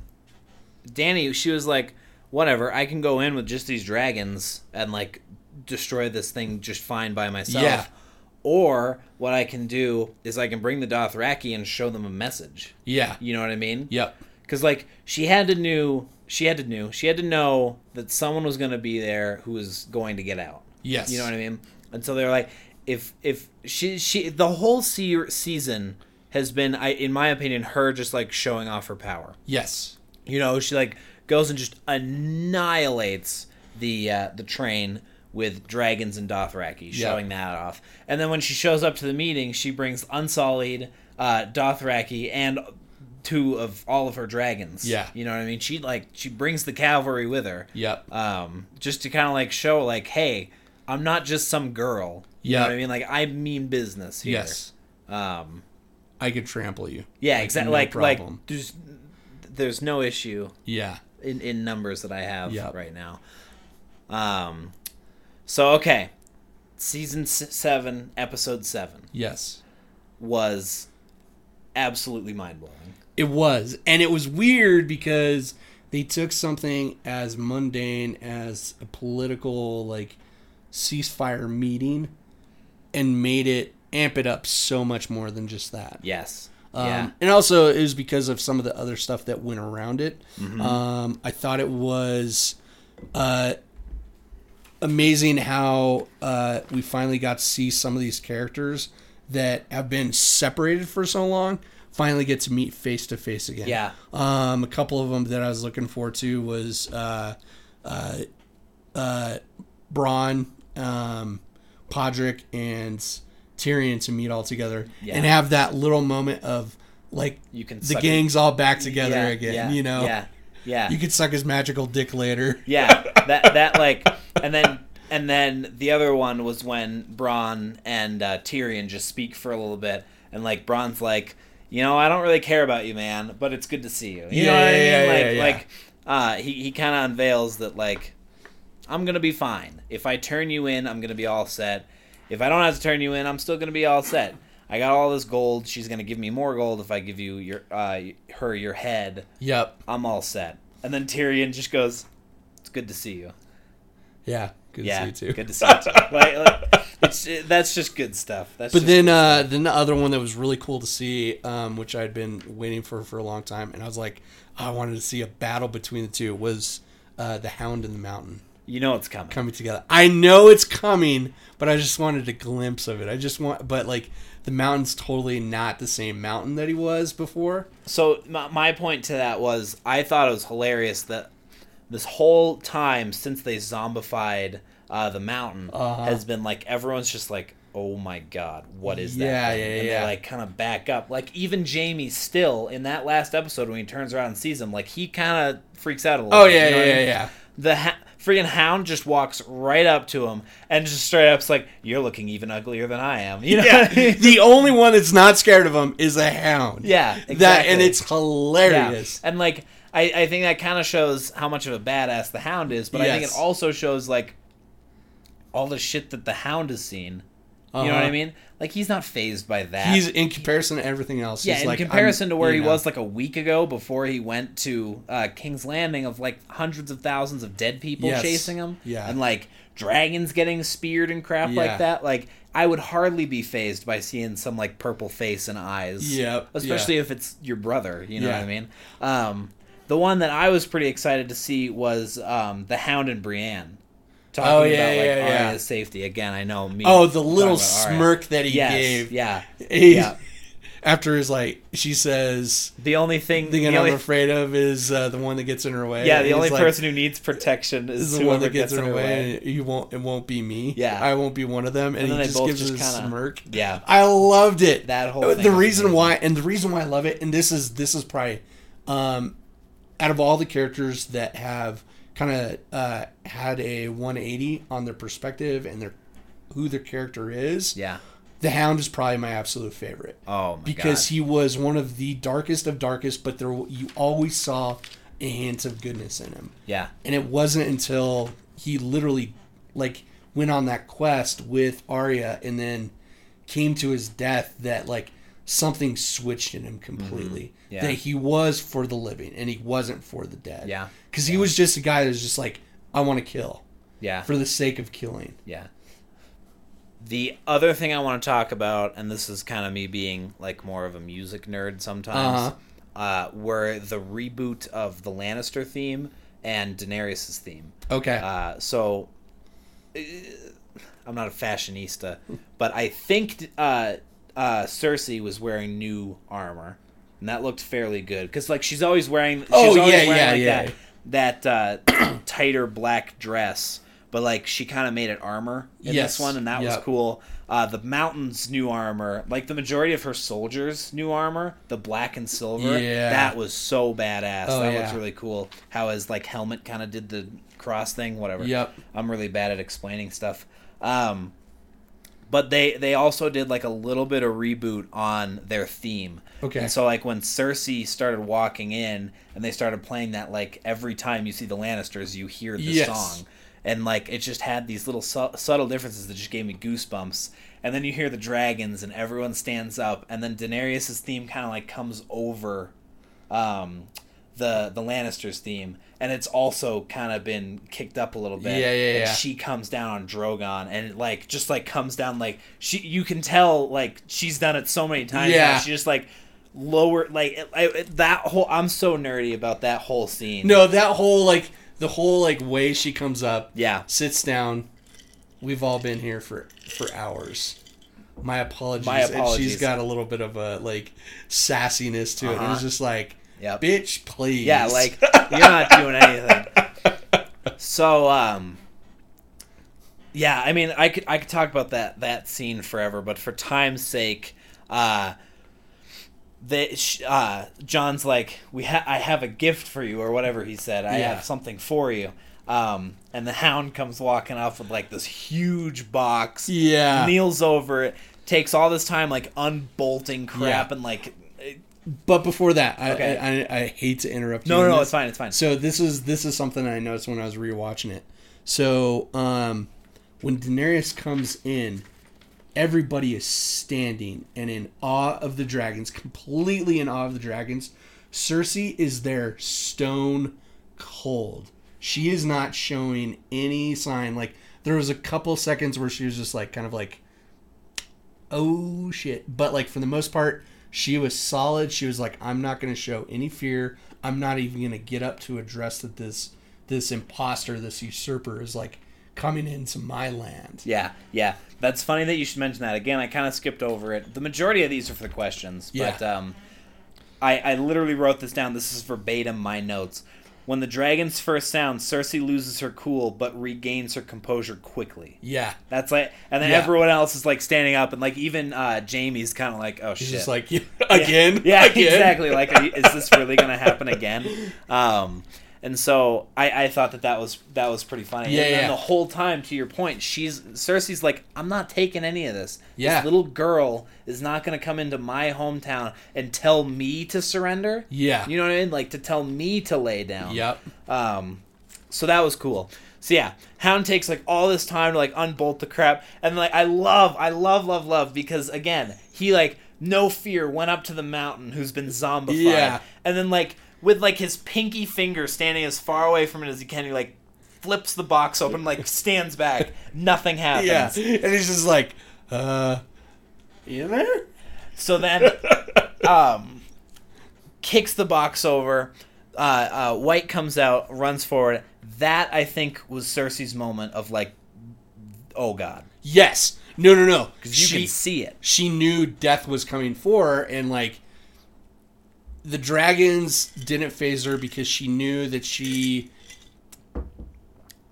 C: Danny she was like, whatever, I can go in with just these dragons and like destroy this thing just fine by myself.
B: Yeah.
C: Or what I can do is I can bring the Dothraki and show them a message.
B: yeah,
C: You know what I mean?
B: yep,
C: Because like she had to knew she had to knew she had to know that someone was going to be there who was going to get out.
B: yes,
C: You know what I mean? And so they're like, if if she she the whole se- season has been, I in my opinion, her just like showing off her power.
B: yes,
C: You know, she like goes and just annihilates the uh, the train with dragons and Dothraki, showing that off. And then when she shows up to the meeting, she brings Unsullied, uh, Dothraki, and two of all of her dragons.
B: Yeah.
C: you know what I mean. She like she brings the cavalry with her.
B: yep,
C: Um, just to kind of like show like, hey, I'm not just some girl. You know
B: Yeah.
C: what I mean? Like I mean business here.
B: yes.
C: Um,
B: I could trample you.
C: yeah,
B: Like,
C: exactly.
B: no
C: like like there's there's no issue
B: Yeah,
C: in, in numbers that I have
B: Yep.
C: right now. Um, so okay, season seven, episode seven
B: yes.
C: was absolutely mind blowing.
B: It was, and it was weird because they took something as mundane as a political like ceasefire meeting and made it amp it up so much more than just that.
C: Yes.
B: Um,
C: yeah.
B: And also, it was because of some of the other stuff that went around it.
C: Mm-hmm.
B: Um, I thought it was uh, amazing how uh, we finally got to see some of these characters that have been separated for so long finally get to meet face to face again.
C: Yeah.
B: Um, a couple of them that I was looking forward to was uh, uh, uh, Bronn, um, Podrick, and Tyrion to meet all together
C: Yeah.
B: and have that little moment of like
C: You can
B: the gang's all back together
C: yeah,
B: again.
C: yeah,
B: you know,
C: Yeah. Yeah.
B: you could suck his magical dick later.
C: Yeah, that that like, and then and then the other one was when Bronn and uh, Tyrion just speak for a little bit, and like Bronn's like, you know, I don't really care about you, man, but it's good to see you. You know
B: Yeah,
C: what I mean?
B: yeah,
C: like
B: yeah, yeah.
C: like, uh, he he kind of unveils that like, I'm gonna be fine. If I turn you in, I'm gonna be all set. If I don't have to turn you in, I'm still gonna be all set. I got all this gold. She's gonna give me more gold if I give you your uh, her your head.
B: Yep.
C: I'm all set. And then Tyrion just goes, "It's good to see you."
B: Yeah. Good
C: yeah,
B: to see you too.
C: good to see you too. like, like, it's, it, that's just good stuff. That's
B: But then, uh, then the other one that was really cool to see, um, which I'd been waiting for for a long time, and I was like, I wanted to see a battle between the two. Was uh, the Hound and the Mountain
C: you know it's coming.
B: coming together? I know it's coming, but I just wanted a glimpse of it. I just want, but like the Mountain's totally not the same mountain that he was before.
C: So my, my point to that was I thought it was hilarious that this whole time since they zombified uh, the mountain
B: Uh-huh.
C: has been like everyone's just like oh my god what is that
B: Yeah,
C: thing?
B: yeah,
C: and
B: yeah.
C: they like kind of back up like even Jaime still in that last episode when he turns around and sees him like he kind of freaks out a little
B: Oh
C: bit,
B: yeah,
C: you know
B: yeah,
C: I
B: yeah,
C: mean?
B: yeah.
C: the ha- freaking hound just walks right up to him and just straight up's like you're looking even uglier than I am you know what I mean?
B: the only one that's not scared of him is a hound.
C: Yeah,
B: That and it's hilarious.
C: And like I, I think that kind of shows how much of a badass the hound is, but I think it also shows like all the shit that the hound has seen. You know what I
B: Uh-huh.
C: mean? Like he's not fazed by that.
B: He's in comparison to everything else.
C: yeah,
B: he's
C: in
B: like,
C: comparison
B: I'm-
C: to where he
B: know.
C: was like a week ago before he went to uh, King's Landing of like hundreds of thousands of dead people
B: Yes.
C: chasing him.
B: Yeah.
C: And like dragons getting speared and crap
B: Yeah.
C: like that. Like I would hardly be fazed by seeing some like purple face and eyes.
B: Yep,
C: Especially if it's your brother, you know
B: Yeah.
C: what I mean? Um the one that I was pretty excited to see was um, the Hound and Brienne. Talking
B: Oh, yeah,
C: about like
B: yeah, yeah.
C: Arya's safety. Again, I know me.
B: Oh, the little smirk that he
C: Yes,
B: gave.
C: Yeah.
B: He-
C: Yeah.
B: After his like, she says,
C: The only thing,
B: "The
C: the
B: I'm
C: only,
B: afraid of is uh, the one that gets in her way."
C: yeah, the only
B: like,
C: person who needs protection is,
B: the one that gets, in her way,
C: way.
B: you won't. It won't be me.
C: Yeah.
B: I won't be one of them. And,
C: And
B: he just gives
C: just
B: a
C: kinda-
B: smirk.
C: Yeah.
B: I loved it.
C: That whole
B: Uh,
C: thing
B: the reason why, and the reason why I love it, and this is this is probably, um, out of all the characters that have kind of uh, had a 180 on their perspective and their who their character is,
C: Yeah.
B: the Hound is probably my absolute favorite
C: Oh my
B: because
C: god.
B: he was one of the darkest of darkest, but there you always saw a hint of goodness in him.
C: yeah.
B: And it wasn't until he literally like went on that quest with Arya and then came to his death that like something switched in him completely.
C: Mm-hmm. Yeah.
B: That he was for the living and he wasn't for the dead.
C: Yeah.
B: Because he was just a guy that was just like, I want to kill
C: Yeah.
B: for the sake of killing.
C: Yeah. The other thing I want to talk about, and this is kind of me being like more of a music nerd sometimes,
B: Uh-huh.
C: uh, were the reboot of the Lannister theme and Daenerys' theme.
B: Okay.
C: Uh, so uh, I'm not a fashionista, but I think uh, uh, Cersei was wearing new armor, and that looked fairly good because like she's always wearing. She's
B: Oh,
C: always
B: yeah,
C: wearing,
B: yeah,
C: like,
B: yeah.
C: That that uh, tighter black dress, but like she kind of made it armor in
B: Yes,
C: this one, and that was cool. Uh, the mountain's new armor, like the majority of her soldiers' new armor, the black and silver,
B: Yeah.
C: that was so badass.
B: Oh,
C: that
B: yeah.
C: looks really cool. How his like helmet kind of did the cross thing, whatever.
B: Yep.
C: I'm really bad at explaining stuff. Um, but they they also did like a little bit of reboot on their theme.
B: Okay.
C: And so like when Cersei started walking in and they started playing that like every time you see the Lannisters you hear the
B: Yes.
C: song. And like it just had these little su- subtle differences that just gave me goosebumps. And then you hear the dragons and everyone stands up and then Daenerys' theme kind of like comes over um, the the Lannisters theme, and it's also kind of been kicked up a little bit.
B: Yeah, yeah,
C: and
B: yeah.
C: She comes down on Drogon, and it like just like comes down like she. You can tell like she's done it so many times.
B: Yeah.
C: she just like lower like it, it- that whole. I'm so nerdy about that whole scene.
B: No, that whole like the whole like way she comes up,
C: Yeah.
B: sits down. We've all been here for for hours. My apologies.
C: My
B: And
C: apologies.
B: she's got a little bit of a like sassiness to it. It was
C: Uh-huh.
B: just like,
C: Yep.
B: bitch, please.
C: Yeah, like you're not doing anything. So, um, yeah, I mean, I could I could talk about that that scene forever, but for time's sake, uh, the uh, Jon's like, we ha- I have a gift for you, or whatever he said. I
B: Yeah.
C: have something for you. Um, and the Hound comes walking off with like this huge box.
B: yeah.
C: kneels over it, takes all this time like unbolting crap
B: Yeah.
C: and like.
B: But before that, I,
C: Okay.
B: I, I I hate to interrupt you.
C: No, no, no, it's fine, it's fine.
B: So this is this is something I noticed when I was rewatching it. So um, when Daenerys comes in, everybody is standing and in awe of the dragons, completely in awe of the dragons. Cersei is there, stone cold. She is not showing any sign. Like there was a couple seconds where she was just like kind of like oh shit but like for the most part she was solid she was like i'm not going to show any fear i'm not even going to get up to address that this this imposter this usurper is like coming into my land
C: Yeah, yeah. That's funny that you should mention that. Again, I kind of skipped over it. The majority of these are for the questions,
B: Yeah.
C: but um, I, I literally wrote this down. This is verbatim my notes. When the dragons first sound, Cersei loses her cool but regains her composure quickly.
B: yeah
C: That's like, and then
B: Yeah.
C: everyone else is like standing up, and like even uh, Jaime's kind of like, "Oh
B: she's
C: shit!"
B: just like again
C: yeah,
B: again?
C: exactly. Like, are you- is this really gonna happen again? Um, and so I, I thought that that was that was pretty funny.
B: Yeah,
C: and then
B: yeah.
C: the whole time, to your point, she's Cersei's like, I'm not taking any of this.
B: Yeah.
C: this little girl is not gonna come into my hometown and tell me to surrender.
B: Yeah.
C: you know what I mean? Like to tell me to lay down.
B: yep
C: Um, so that was cool. So yeah, Hound takes like all this time to like unbolt the crap, and like I love, I love, love, love because again, he like no fear went up to the mountain who's been zombified,
B: Yeah.
C: and then like with like his pinky finger standing as far away from it as he can, he like flips the box open, like stands back, nothing happens.
B: yeah and he's just like uh you in there
C: So then, um, kicks the box over. Uh, uh, Wight comes out, runs forward. That I think was Cersei's moment of like, oh god,
B: yes no no no
C: because you
B: she,
C: can see it.
B: she knew death was coming for her and like the dragons didn't faze her because she knew that she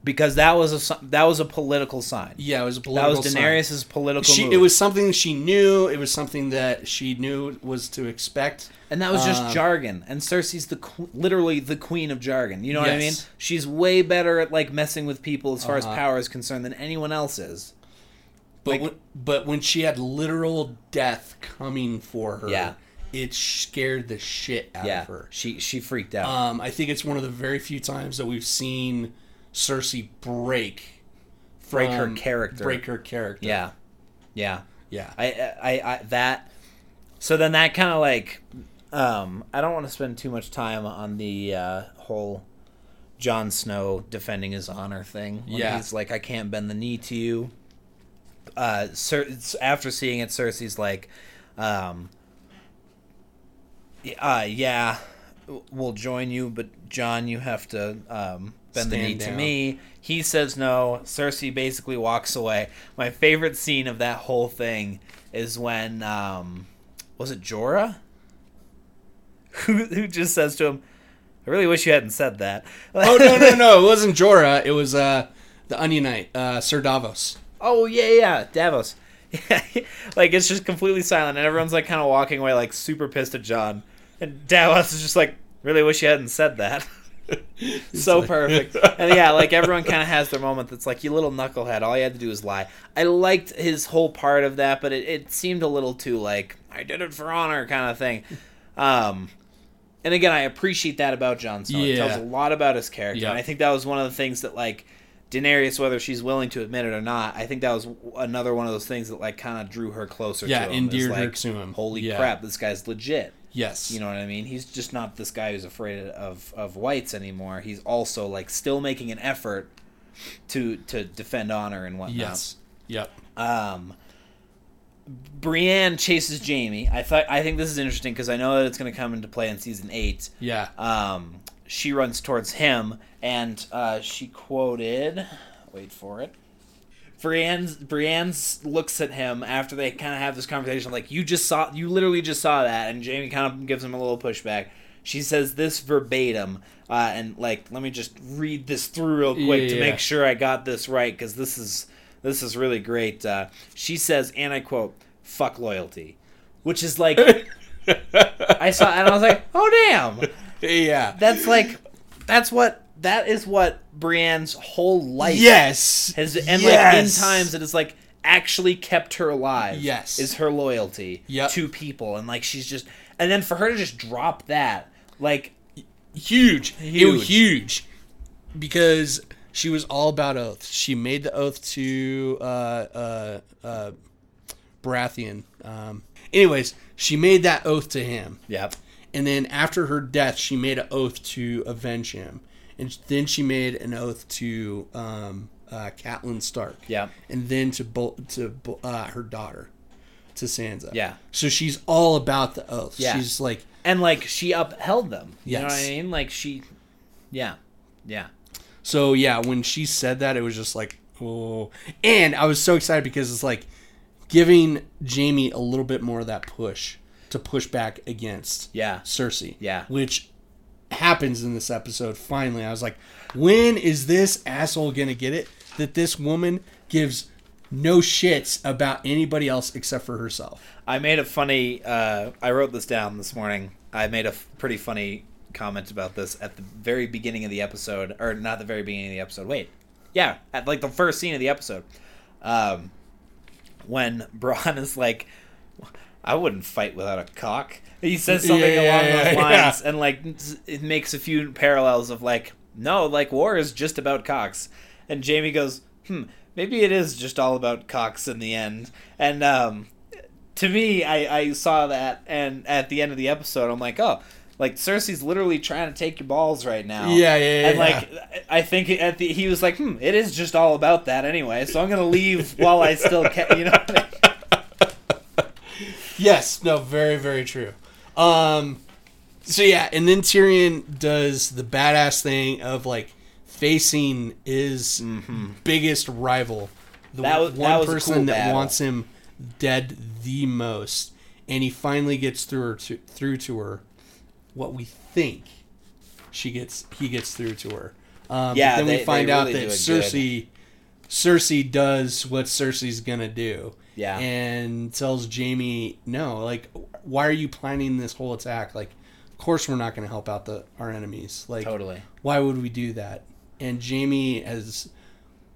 C: Because that was a that was a political sign.
B: yeah it was a political.
C: That was
B: sign.
C: Political
B: she
C: move.
B: it was something she knew it was something that she knew was to expect
C: and that was just
B: um,
C: jargon. And Cersei's the literally the queen of jargon. You know what I mean? She's way better at like messing with people as far as
B: Uh-huh.
C: power is concerned than anyone else is.
B: but
C: Like-
B: when, but when she had literal death coming for her
C: Yeah.
B: It scared the shit out
C: Yeah,
B: of her
C: she she freaked out.
B: Um, I think it's one of the very few times that we've seen Cersei break,
C: Break her character.
B: break her character.
C: yeah, yeah.
B: yeah,
C: I, I, I that. So then that kind of like, um, I don't want to spend too much time on the uh, whole Jon Snow defending his honor thing. When
B: Yeah.
C: he's like, I can't bend the knee to you. Uh, Cer- after seeing it, Cersei's like, um, uh, yeah, we'll join you, but Jon, you have to um, bend the
B: Stand
C: knee to me. He says no. Cersei basically walks away. My favorite scene of that whole thing is when um, was it Jorah who who just says to him, "I really wish you hadn't said that."
B: Oh no no no! It wasn't Jorah. It was uh, the Onion Knight, uh, Sir Davos.
C: Oh yeah, yeah, Davos. like it's just completely silent, and everyone's like kind of walking away, like super pissed at Jon, and Davos is just like, "Really wish you hadn't said that." so perfect, and yeah, like everyone kind of has their moment. That's like, "You little knucklehead! All you had to do was lie." I liked his whole part of that, but it, it seemed a little too like, "I did it for honor" kind of thing. Um, and again, I appreciate that about Jon Snow. It
B: Yeah.
C: tells a lot about his character,
B: Yeah.
C: and I think that was one of the things that like Daenerys, whether she's willing to admit it or not, I think that was another one of those things that like kind of drew her closer.
B: Yeah,
C: to him.
B: endeared
C: It's
B: her to him.
C: Holy
B: Yeah.
C: crap, this guy's legit.
B: Yes.
C: You know what I mean? He's just not this guy who's afraid of of wights anymore. He's also like still making an effort to to defend honor and whatnot.
B: Yes. Yep.
C: Um, Brienne chases Jaime. I thought I think this is interesting because I know that it's going to come into play in season eight.
B: Yeah.
C: Um, she runs towards him, and uh, she quoted. Wait for it. Brienne Brienne looks at him after they kind of have this conversation, like you just saw, you literally just saw that, and Jaime kind of gives him a little pushback. She says this verbatim, uh, and like let me just read this through real quick to
B: Yeah.
C: make sure I got this right because this is this is really great. Uh, she says, and I quote, "Fuck loyalty," which is like I saw, and I was like, oh damn
B: yeah.
C: that's like that's what that is what Brienne's whole life
B: yes.
C: has and like in
B: Yes.
C: times it has like actually kept her alive
B: Yes.
C: is her loyalty
B: Yep.
C: to people and like she's just and then for her to just drop that like
B: huge. It was
C: Huge.
B: huge because she was all about oaths. She made the oath to uh, uh, uh, Baratheon. Um, anyways, she made that oath to him,
C: yep
B: and then after her death, she made an oath to avenge him, and then she made an oath to um, uh, Catelyn Stark.
C: Yeah.
B: and then to Bo- to uh, her daughter, to Sansa.
C: Yeah.
B: So she's all about the oaths.
C: Yeah.
B: She's like,
C: and like she upheld them. You know what I mean? Like she, yeah, yeah,
B: so yeah. When she said that, it was just like, oh, and I was so excited because it's like giving Jaime a little bit more of that push to push back against
C: yeah,
B: Cersei.
C: Yeah.
B: Which happens in this episode finally. I was like, when is this asshole gonna get it? That this woman gives no shits about anybody else except for herself.
C: I made a funny. Uh, I wrote this down this morning. I made a f- pretty funny comment about this at the very beginning of the episode, or not the very beginning of the episode. Wait, yeah, at like the first scene of the episode, um, when Bronn is like, "I wouldn't fight without a cock." He says something
B: Yeah,
C: along
B: yeah,
C: those
B: yeah,
C: lines, and like it makes a few parallels of like, no, like war is just about cocks, and Jaime goes, "Hmm, maybe it is just all about cocks in the end," and um to me, I, I saw that, and at the end of the episode, I'm like, oh, like Cersei's literally trying to take your balls right now.
B: Yeah, yeah, yeah,
C: And like, I think at the he was like, hmm, it is just all about that anyway. So I'm gonna leave while I still can, you know.
B: Yes, no, very, very true. Um, so yeah, and then Tyrion does the badass thing of like facing his biggest rival, the
C: Mm-hmm. That was-
B: one
C: that
B: person
C: cool
B: that
C: battle.
B: wants him dead the most, and he finally gets through her to, through to her. What we think she gets, he gets through to her. Um,
C: Yeah,
B: then
C: they-
B: we find out
C: really
B: that
C: it good.
B: Cersei, Cersei does what Cersei's gonna do
C: Yeah.
B: and tells Jaime, "No, like, why are you planning this whole attack? Like, of course we're not going to help out the our enemies. Like,
C: Totally.
B: why would we do that?" And Jaime has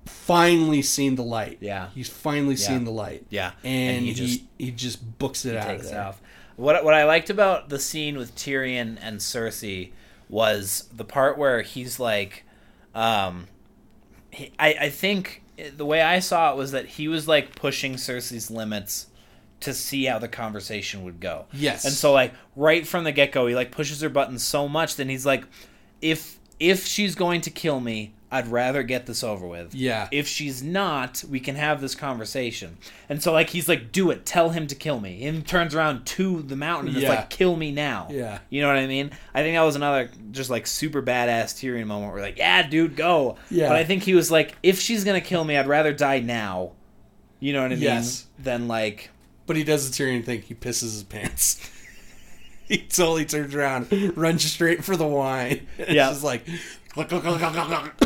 B: finally seen the light.
C: Yeah.
B: he's finally
C: Yeah.
B: seen the light.
C: Yeah.
B: and,
C: And he
B: he,
C: just-
B: he just books it out of there.
C: off. What what I liked about the scene with Tyrion and Cersei was the part where he's like, um, he, I I think the way I saw it was that he was like pushing Cersei's limits to see how the conversation would go.
B: Yes.
C: And so like right from the get go, he like pushes her buttons so much that he's like, if if she's going to kill me, I'd rather get this over with.
B: Yeah.
C: If she's not, we can have this conversation. And so like he's like, do it, tell him to kill me. And turns around to the mountain and
B: Yeah.
C: it's like, kill me now.
B: Yeah.
C: You know what I mean? I think that was another just like super badass Tyrion moment where like, yeah, dude, go.
B: Yeah.
C: But I think he was like, if she's gonna kill me, I'd rather die now. You know what I mean?
B: Yes.
C: Than like
B: But he does the Tyrion thing. He pisses his pants. he totally turns around, runs straight for the wine. It's
C: Yeah.
B: just like,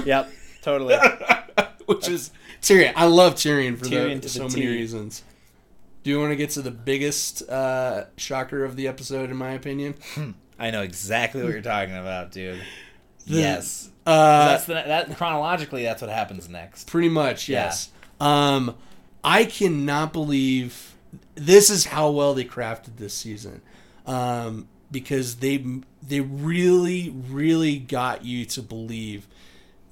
C: Yep, totally.
B: which is Tyrion. I love Tyrion for
C: Tyrion
B: the,
C: to the
B: so many
C: T.
B: reasons. Do you want to get to the biggest uh, shocker of the episode, in my opinion?
C: I know exactly what you're talking about, dude.
B: The-
C: yes.
B: Uh,
C: that's the, that chronologically that's what happens next.
B: pretty much, yes. Um, I cannot believe this is how well they crafted this season, um, because they they really really got you to believe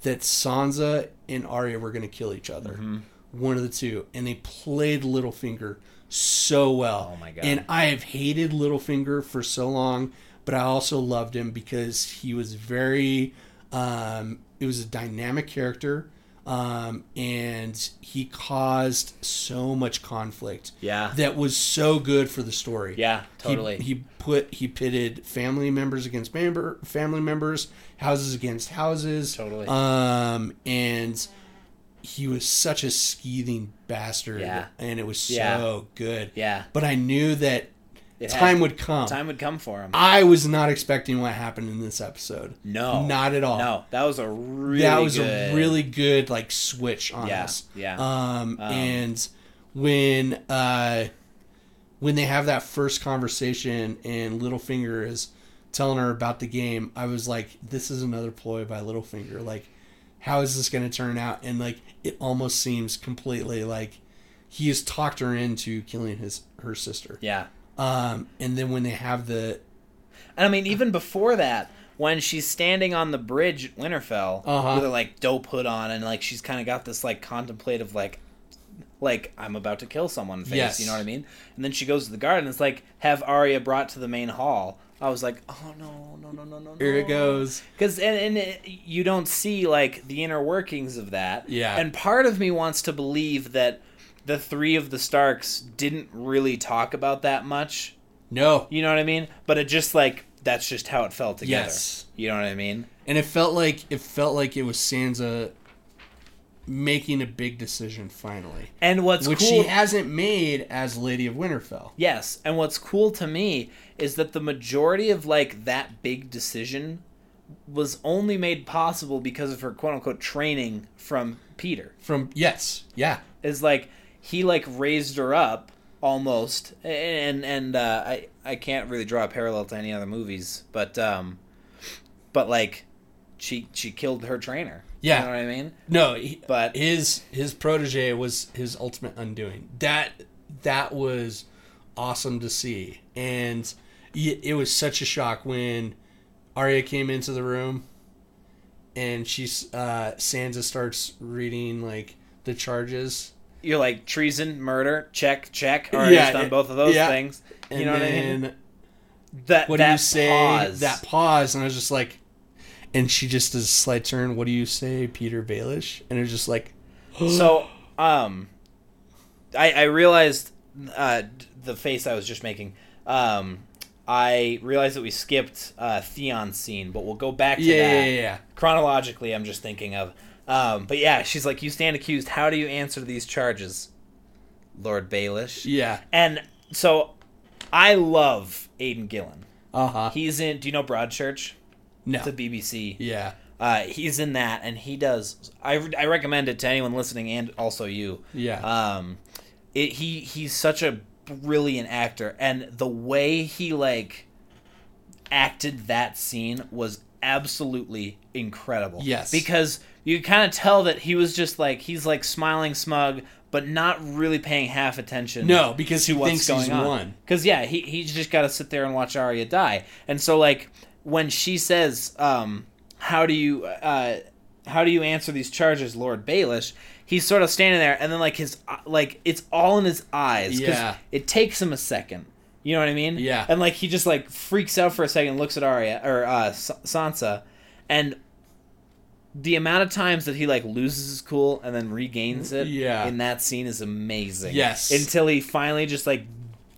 B: that Sansa and Arya were going to kill each other,
C: Mm-hmm.
B: one of the two, and they played Littlefinger so well.
C: Oh my God.
B: And I have hated Littlefinger for so long, but I also loved him because he was very. Um, it was a dynamic character, um, and he caused so much conflict.
C: Yeah.
B: that was so good for the story.
C: Yeah,
B: He-
C: totally.
B: He, put he pitted family members against member family members, houses against houses.
C: Totally.
B: Um, and he was such a skeething bastard.
C: Yeah.
B: and it was so
C: Yeah.
B: good.
C: Yeah.
B: but I knew that
C: It
B: time
C: had-
B: would come.
C: Time would come for him.
B: I was not expecting what happened in this episode.
C: No.
B: not at all.
C: No, that was a really
B: that was
C: good,
B: a really good like switch on
C: Yeah,
B: us.
C: yeah.
B: Um, and when uh, when they have that first conversation and Littlefinger is telling her about the game, I was like, this is another ploy by Littlefinger. Like, how is this going to turn out? And like, it almost seems completely like he has talked her into killing his her sister.
C: yeah.
B: Um, and then when they have the
C: And I mean, even before that, when she's standing on the bridge at Winterfell
B: Uh-huh.
C: with her like dope hood on, and like she's kind of got this like contemplative like, like I'm about to kill someone face.
B: Yes.
C: You know what I mean? And then she goes to the garden. It's like have Arya brought to the main hall. I was like, oh no, no, no, no, no,
B: Here it goes.
C: Because and, and it, you don't see like the inner workings of that.
B: Yeah.
C: And part of me wants to believe that the three of the Starks didn't really talk about that much.
B: No.
C: You know what I mean? But it just like that's just how it felt together.
B: Yes.
C: You know what I mean?
B: And it felt like it felt like it was Sansa making a big decision finally,
C: And what's
B: which
C: cool
B: she hasn't made as Lady of Winterfell.
C: Yes, and what's cool to me is that the majority of like that big decision was only made possible because of her quote unquote training from Petyr.
B: From yes, yeah,
C: Is like he like raised her up almost and and uh, I I can't really draw a parallel to any other movies, but um but like she she killed her trainer.
B: Yeah.
C: You know what I mean?
B: no, he,
C: But
B: his his protege was his ultimate undoing. That that was awesome to see, and it was such a shock when Arya came into the room, and she's uh, Sansa starts reading like the charges.
C: You're like treason, murder, check, check. All right,
B: Yeah,
C: done
B: it-
C: both of those
B: yeah.
C: things.
B: And
C: You know what I mean? That
B: What
C: that
B: do you say?
C: pause.
B: That pause, and I was just like, and she just does a slight turn. What do you say, Petyr Baelish? And it was just like,
C: so um i i realized uh the face i was just making um i realized that we skipped uh theon's scene but we'll go back to
B: yeah,
C: that
B: yeah, yeah, yeah.
C: chronologically i'm just thinking of um but yeah she's like you stand accused how do you answer these charges lord baelish
B: yeah.
C: and so i love aidan gillen
B: Uh huh.
C: he's in do you know broadchurch
B: No.
C: it's a bbc
B: Yeah.
C: uh, he's in that, and he does. I, I recommend it to anyone listening, and also you.
B: Yeah.
C: Um, it, he he's such a brilliant actor, and the way he like acted that scene was absolutely incredible.
B: Yes.
C: because you kind of tell that he was just like he's like smiling smug, but not really paying half attention.
B: No, because he thinks
C: going
B: he's
C: on.
B: won.
C: Because yeah, he he's just got to sit there and watch Arya die. And so like when she says, um, "How do you uh, how do you answer these charges, Lord Baelish?" He's sort of standing there, and then like his uh, like it's all in his eyes.
B: Yeah.
C: it takes him a second. You know what I mean?
B: Yeah.
C: And like he just like freaks out for a second, looks at Arya or uh, S- Sansa, and the amount of times that he like loses his cool and then regains it
B: Yeah.
C: in that scene is amazing.
B: Yes.
C: Until he finally just like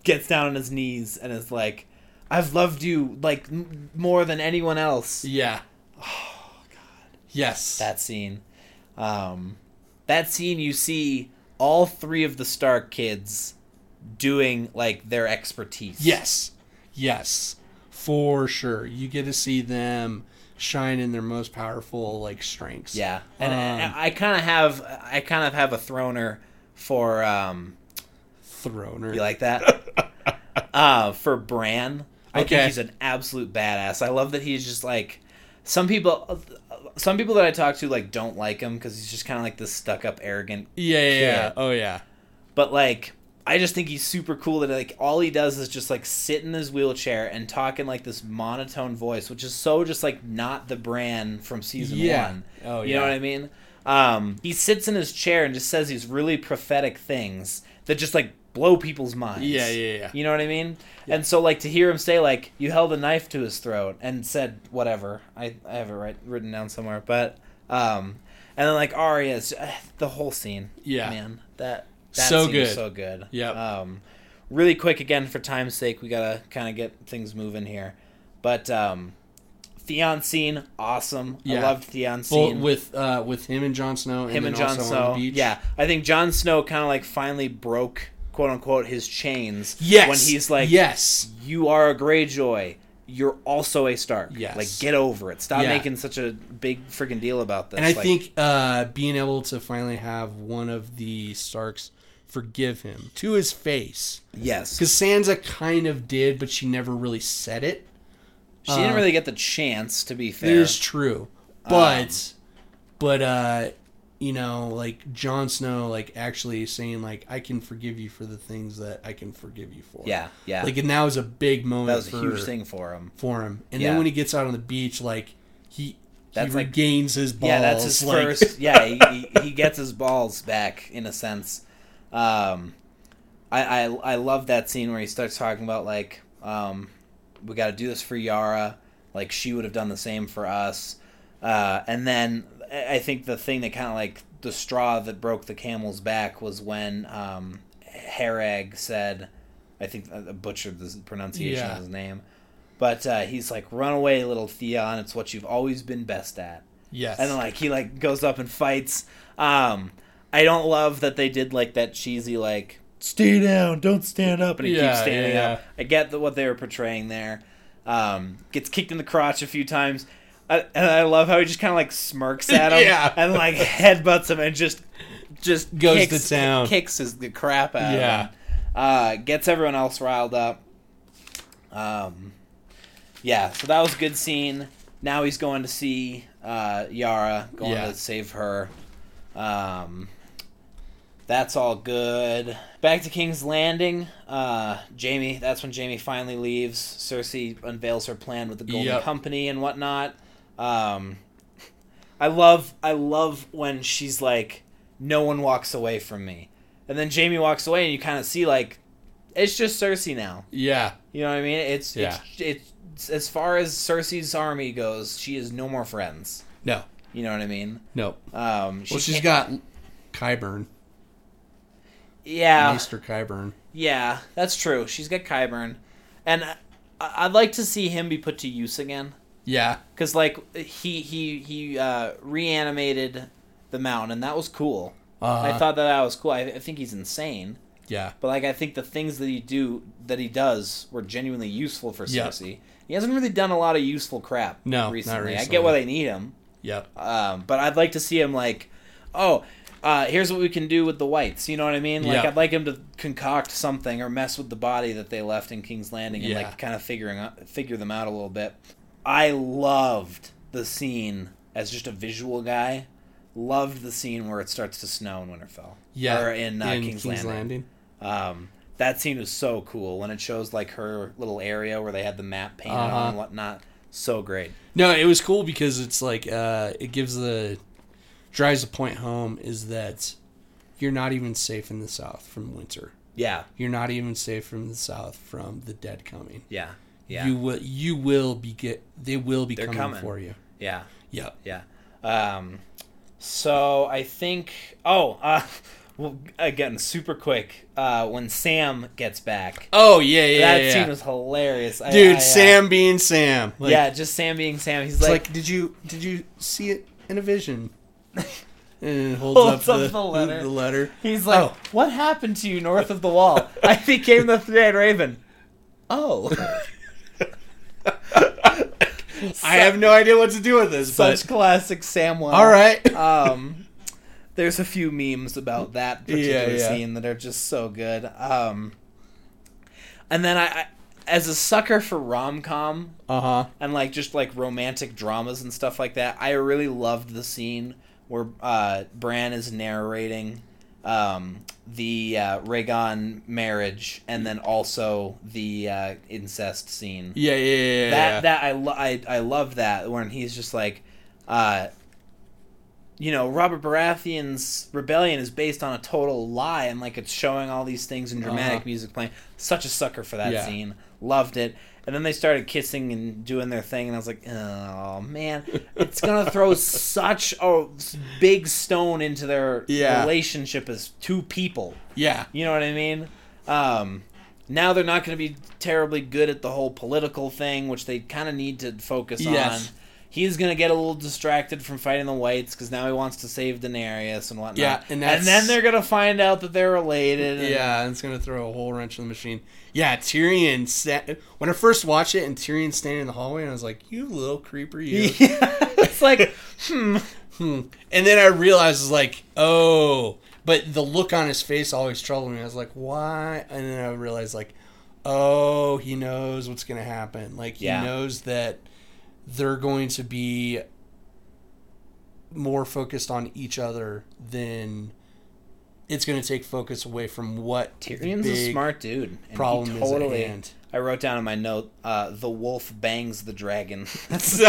C: gets down on his knees and is like, "I've loved you like m- more than anyone else."
B: Yeah. Oh God. Yes.
C: That scene, um, that scene you see all three of the Stark kids doing like their expertise.
B: yes. Yes. For sure. You get to see them shine in their most powerful like strengths.
C: Yeah, and,
B: Um,
C: and I kind of have I kind of have a throner for um
B: Throner.
C: you like that uh for Bran. I think he's an absolute badass. I love that he's just like some people some people that I talk to like don't like him because he's just kind of like this stuck up arrogant.
B: yeah, yeah, yeah. Oh yeah.
C: But like I just think he's super cool that like all he does is just like sit in his wheelchair and talk in like this monotone voice, which is so just like not the Bran from season
B: Yeah.
C: one.
B: Oh,
C: you know what I mean? Um, he sits in his chair and just says these really prophetic things that just like blow people's minds.
B: Yeah, yeah, yeah.
C: You know what I mean? And so like to hear him say like you held a knife to his throat and said whatever. I I have it right written down somewhere, but um, and then like Arya's uh, the whole scene.
B: Yeah.
C: man, that that
B: So good.
C: so good.
B: Yep.
C: Um, really quick again for time's sake, we gotta kind of get things moving here, but um, Theon scene awesome. I
B: Yeah.
C: loved Theon
B: Well, with uh with him and Jon Snow
C: him
B: then
C: and Jon
B: also on the
C: Snow.
B: beach.
C: Yeah, I think Jon Snow kind of like finally broke quote unquote his chains.
B: Yes.
C: when he's like,
B: yes.
C: you are a Greyjoy. You're also a Stark.
B: Yes.
C: Like, get over it. Stop
B: Yeah.
C: making such a big freaking deal about this.
B: And I
C: Like,
B: think uh, being able to finally have one of the Starks forgive him to his face,
C: yes,
B: because Sansa kind of did, but she never really said it.
C: she didn't
B: uh,
C: really get the chance. To be
B: It
C: fair,
B: is true, but but uh, you know, like Jon Snow, like actually saying like I can forgive you for the things that I can forgive you for.
C: yeah, yeah,
B: Like and that was a big moment.
C: that was a huge thing for him.
B: for him. And
C: Yeah.
B: then when he gets out on the beach, like he
C: That's
B: he
C: like-
B: regains his balls.
C: yeah, that's his
B: like-
C: first. Yeah, he, he, he gets his balls back in a sense. Um, I, I I love that scene where he starts talking about like um, we got to do this for Yara. Like she would have done the same for us. Uh, and then I think the thing that kind of like the straw that broke the camel's back was when um, Harrag said, I think I butchered the pronunciation
B: Yeah.
C: of his name, but uh, he's like, "Run away, little Theon. It's what you've always been best at."
B: Yes.
C: and then like he like goes up and fights. Um, I don't love that they did like that cheesy like stay down, don't stand up, and he
B: Yeah,
C: keeps standing
B: yeah,
C: up. I get the, what they were portraying there. Um, gets kicked in the crotch a few times, I, and I love how he just kind of like smirks at him
B: Yeah.
C: and like headbutts him and just just
B: Goes to
C: kicks,
B: town.
C: kicks his, the crap out
B: Yeah.
C: of him. Uh, gets everyone else riled up. Um, yeah, so that was a good scene. Now he's going to see uh, Yara, going
B: Yeah.
C: to save her. Um, that's all good. Back to King's Landing. Uh, Jaime. That's when Jaime finally leaves. Cersei unveils her plan with the Golden
B: Yep.
C: Company and whatnot. Um, I love. I love when she's like, "No one walks away from me," and then Jaime walks away, and you kind of see like, it's just Cersei now.
B: yeah.
C: You know what I mean? It's
B: Yeah.
C: it's it's as far as Cersei's army goes, she has no more friends.
B: No.
C: You know what I mean?
B: No.
C: Um, she
B: Well, she's got Qyburn,
C: yeah,
B: Maester Qyburn.
C: yeah, that's true. She's got Qyburn, and I, I'd like to see him be put to use again
B: Yeah.
C: because like he he he uh, reanimated the mountain, and that was cool.
B: Uh,
C: I thought that that was cool. I, I think he's insane,
B: Yeah.
C: but like I think the things that he do that he does were genuinely useful for
B: Yep.
C: Cersei. He hasn't really done a lot of useful crap.
B: No, not
C: recently. I get why they need him.
B: Yep.
C: Um, but I'd like to see him like, oh, uh, here's what we can do with the wights. You know what I mean? Like
B: Yeah.
C: I'd like him to concoct something or mess with the body that they left in King's Landing and
B: Yeah.
C: like kind of figuring out, figure them out a little bit. I loved the scene as just a visual guy. Loved the scene where it starts to snow in Winterfell.
B: Yeah.
C: Or in, uh, King's, Landing.
B: Landing.
C: Um, that scene was so cool when it shows like her little area where they had the map painted
B: Uh-huh.
C: on and whatnot. So great.
B: No, it was cool because it's like uh, it gives the drives the point home is that you're not even safe in the south from winter.
C: Yeah.
B: You're not even safe from the south from the dead coming.
C: Yeah. Yeah.
B: You will you will be get they will be
C: They're
B: coming,
C: coming.
B: for you.
C: yeah.
B: Yep.
C: Yeah. Um, so I think. Oh, uh, well, again, super quick. Uh, when Sam gets back,
B: Oh yeah, yeah,
C: that
B: yeah.
C: scene was hilarious.
B: Dude,
C: I, uh,
B: Sam being Sam. Like,
C: yeah, just Sam being Sam. He's
B: It's
C: like,
B: like, did you did you see it in a vision? And holds,
C: Holds
B: up,
C: up
B: the,
C: the letter.
B: The letter.
C: he's like,
B: Oh.
C: what happened to you north of the wall? I became the three-eyed raven. Oh,
B: I have no idea what to do with this,
C: such
B: but
C: classic Samwell.
B: all right.
C: um, there's a few memes about that particular
B: Yeah, yeah.
C: scene that are just so good. Um, and then I, I as a sucker for rom com
B: Uh huh.
C: and like just like romantic dramas and stuff like that, I really loved the scene where uh, Bran is narrating um, the uh, Rhaegar marriage and then also the uh, incest scene
B: Yeah, yeah, yeah. yeah,
C: that
B: yeah.
C: that I, lo- I I love that when he's just like, uh, you know, Robert Baratheon's rebellion is based on a total lie, and like it's showing all these things in dramatic
B: Uh-huh.
C: music playing. Such a sucker for that
B: Yeah.
C: scene. Loved it. And then they started kissing and doing their thing, and I was like, oh man, it's gonna throw such a big stone into their
B: Yeah.
C: relationship as two people.
B: yeah.
C: You know what I mean? Um, now they're not going to be terribly good at the whole political thing, which they kind of need to focus
B: Yes.
C: on. He's going to get a little distracted from fighting the wights because now he wants to save Daenerys and whatnot.
B: Yeah, and
C: and, then they're going to find out that they're related. and-
B: Yeah, and it's gonna throw a whole wrench in the machine. Yeah, Tyrion sat when I first watched it, and Tyrion standing in the hallway, and I was like, "You little creeper, you."
C: Yeah. it's like, hmm.
B: Hmm. And then I realized, like, oh, but the look on his face always troubled me. I was like, why? And then I realized, like, oh, he knows what's going to happen. Like, he
C: Yeah.
B: knows that they're going to be more focused on each other than it's going to take focus away from what
C: Tyrion's a smart dude. And he
B: problem
C: totally,
B: is at hand.
C: I wrote down in my note, uh, the wolf bangs the dragon. That's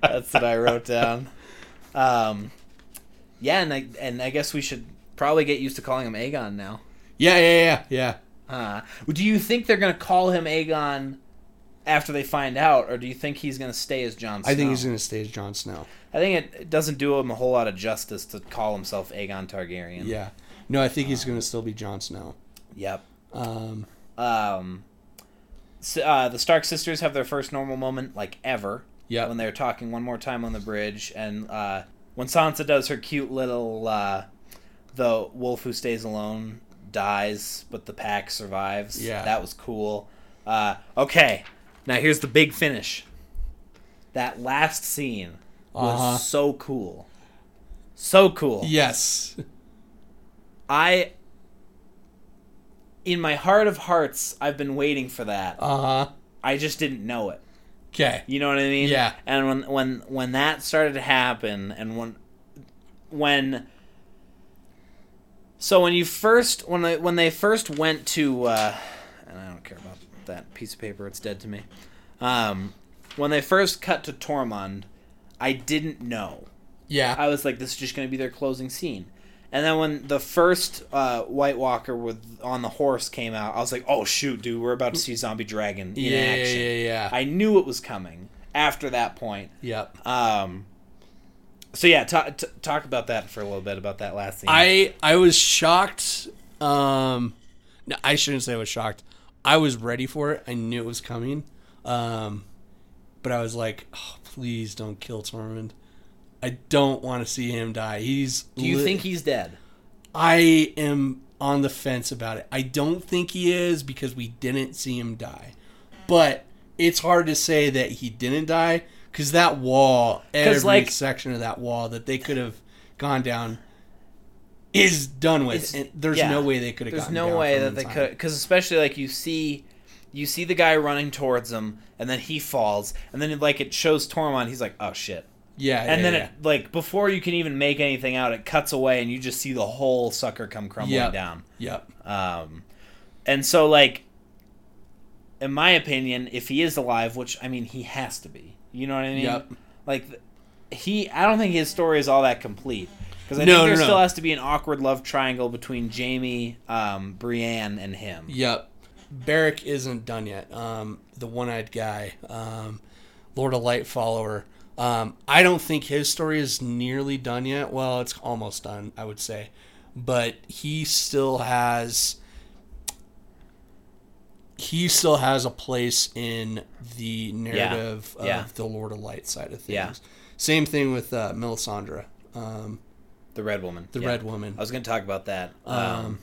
C: That's what I wrote down. Um, yeah, and I and I guess we should probably get used to calling him Aegon now.
B: Yeah, yeah, yeah, yeah.
C: Uh, do you think they're gonna call him Aegon after they find out, or do you think he's gonna stay as Jon Snow?
B: I think he's going to stay as Jon Snow.
C: I think it, it doesn't do him a whole lot of justice to call himself Aegon Targaryen.
B: Yeah. No, I think he's going to still be Jon Snow.
C: Yep.
B: Um,
C: Um, s uh, the Stark sisters have their first normal moment, like ever.
B: Yep.
C: When they're talking one more time on the bridge, and uh, when Sansa does her cute little, uh, the wolf who stays alone dies, but the pack survives.
B: Yeah.
C: That was cool. Uh, okay, now here's the big finish. That last scene was
B: Uh-huh.
C: so cool. So cool.
B: yes.
C: I in my heart of hearts, I've been waiting for that.
B: Uh huh.
C: I just didn't know it.
B: Okay.
C: You know what I mean?
B: Yeah.
C: And when when when that started to happen, and when when so when you first when they when they first went to uh, and I don't care about that piece of paper. It's dead to me. Um, when they first cut to Tormund, I didn't know.
B: Yeah.
C: I was like, this is just going to be their closing scene. And then when the first uh, White Walker with on the horse came out, I was like, oh shoot, dude, we're about to see Zombie Dragon in
B: yeah,
C: action.
B: yeah, yeah.
C: I knew it was coming after that point.
B: yep.
C: Um, so yeah, talk t- talk about that for a little bit about that last scene.
B: I I was shocked. Um, no, I shouldn't say I was shocked. I was ready for it. I knew it was coming. Um, but I was like, oh, please don't kill Tormund. I don't want to see him die. He's.
C: Do you
B: lit-
C: think he's dead?
B: I am on the fence about it. I don't think he is because we didn't see him die. But it's hard to say that he didn't die because that wall, every
C: like-
B: section of that wall that they could have gone down is done with. And there's
C: yeah.
B: no way they could have.
C: There's no way that they
B: inside.
C: could, because especially like you see, you see the guy running towards him, and then he falls, and then like it shows Tormund, he's like, oh shit,
B: Yeah,
C: and
B: yeah,
C: then
B: yeah.
C: it like before you can even make anything out, it cuts away, and you just see the whole sucker come crumbling
B: Yep.
C: down.
B: Yep.
C: Um, and so like, in my opinion, if he is alive, which I mean he has to be, you know what I mean?
B: Yep.
C: Like, he, I don't think his story is all that complete. Because I
B: No,
C: think there
B: no, no.
C: still has to be an awkward love triangle between Jaime, um, Brienne, and him.
B: Yep. Beric isn't done yet. Um, the one-eyed guy, um, Lord of Light follower. Um, I don't think his story is nearly done yet. Well, it's almost done, I would say, but he still has. He still has a place in the narrative
C: Yeah.
B: of the Lord of Light side of things.
C: Yeah.
B: Same thing with uh, Melisandre, um,
C: The Red Woman.
B: the
C: Yeah.
B: Red Woman.
C: I was going to talk about that. Um,
B: Um,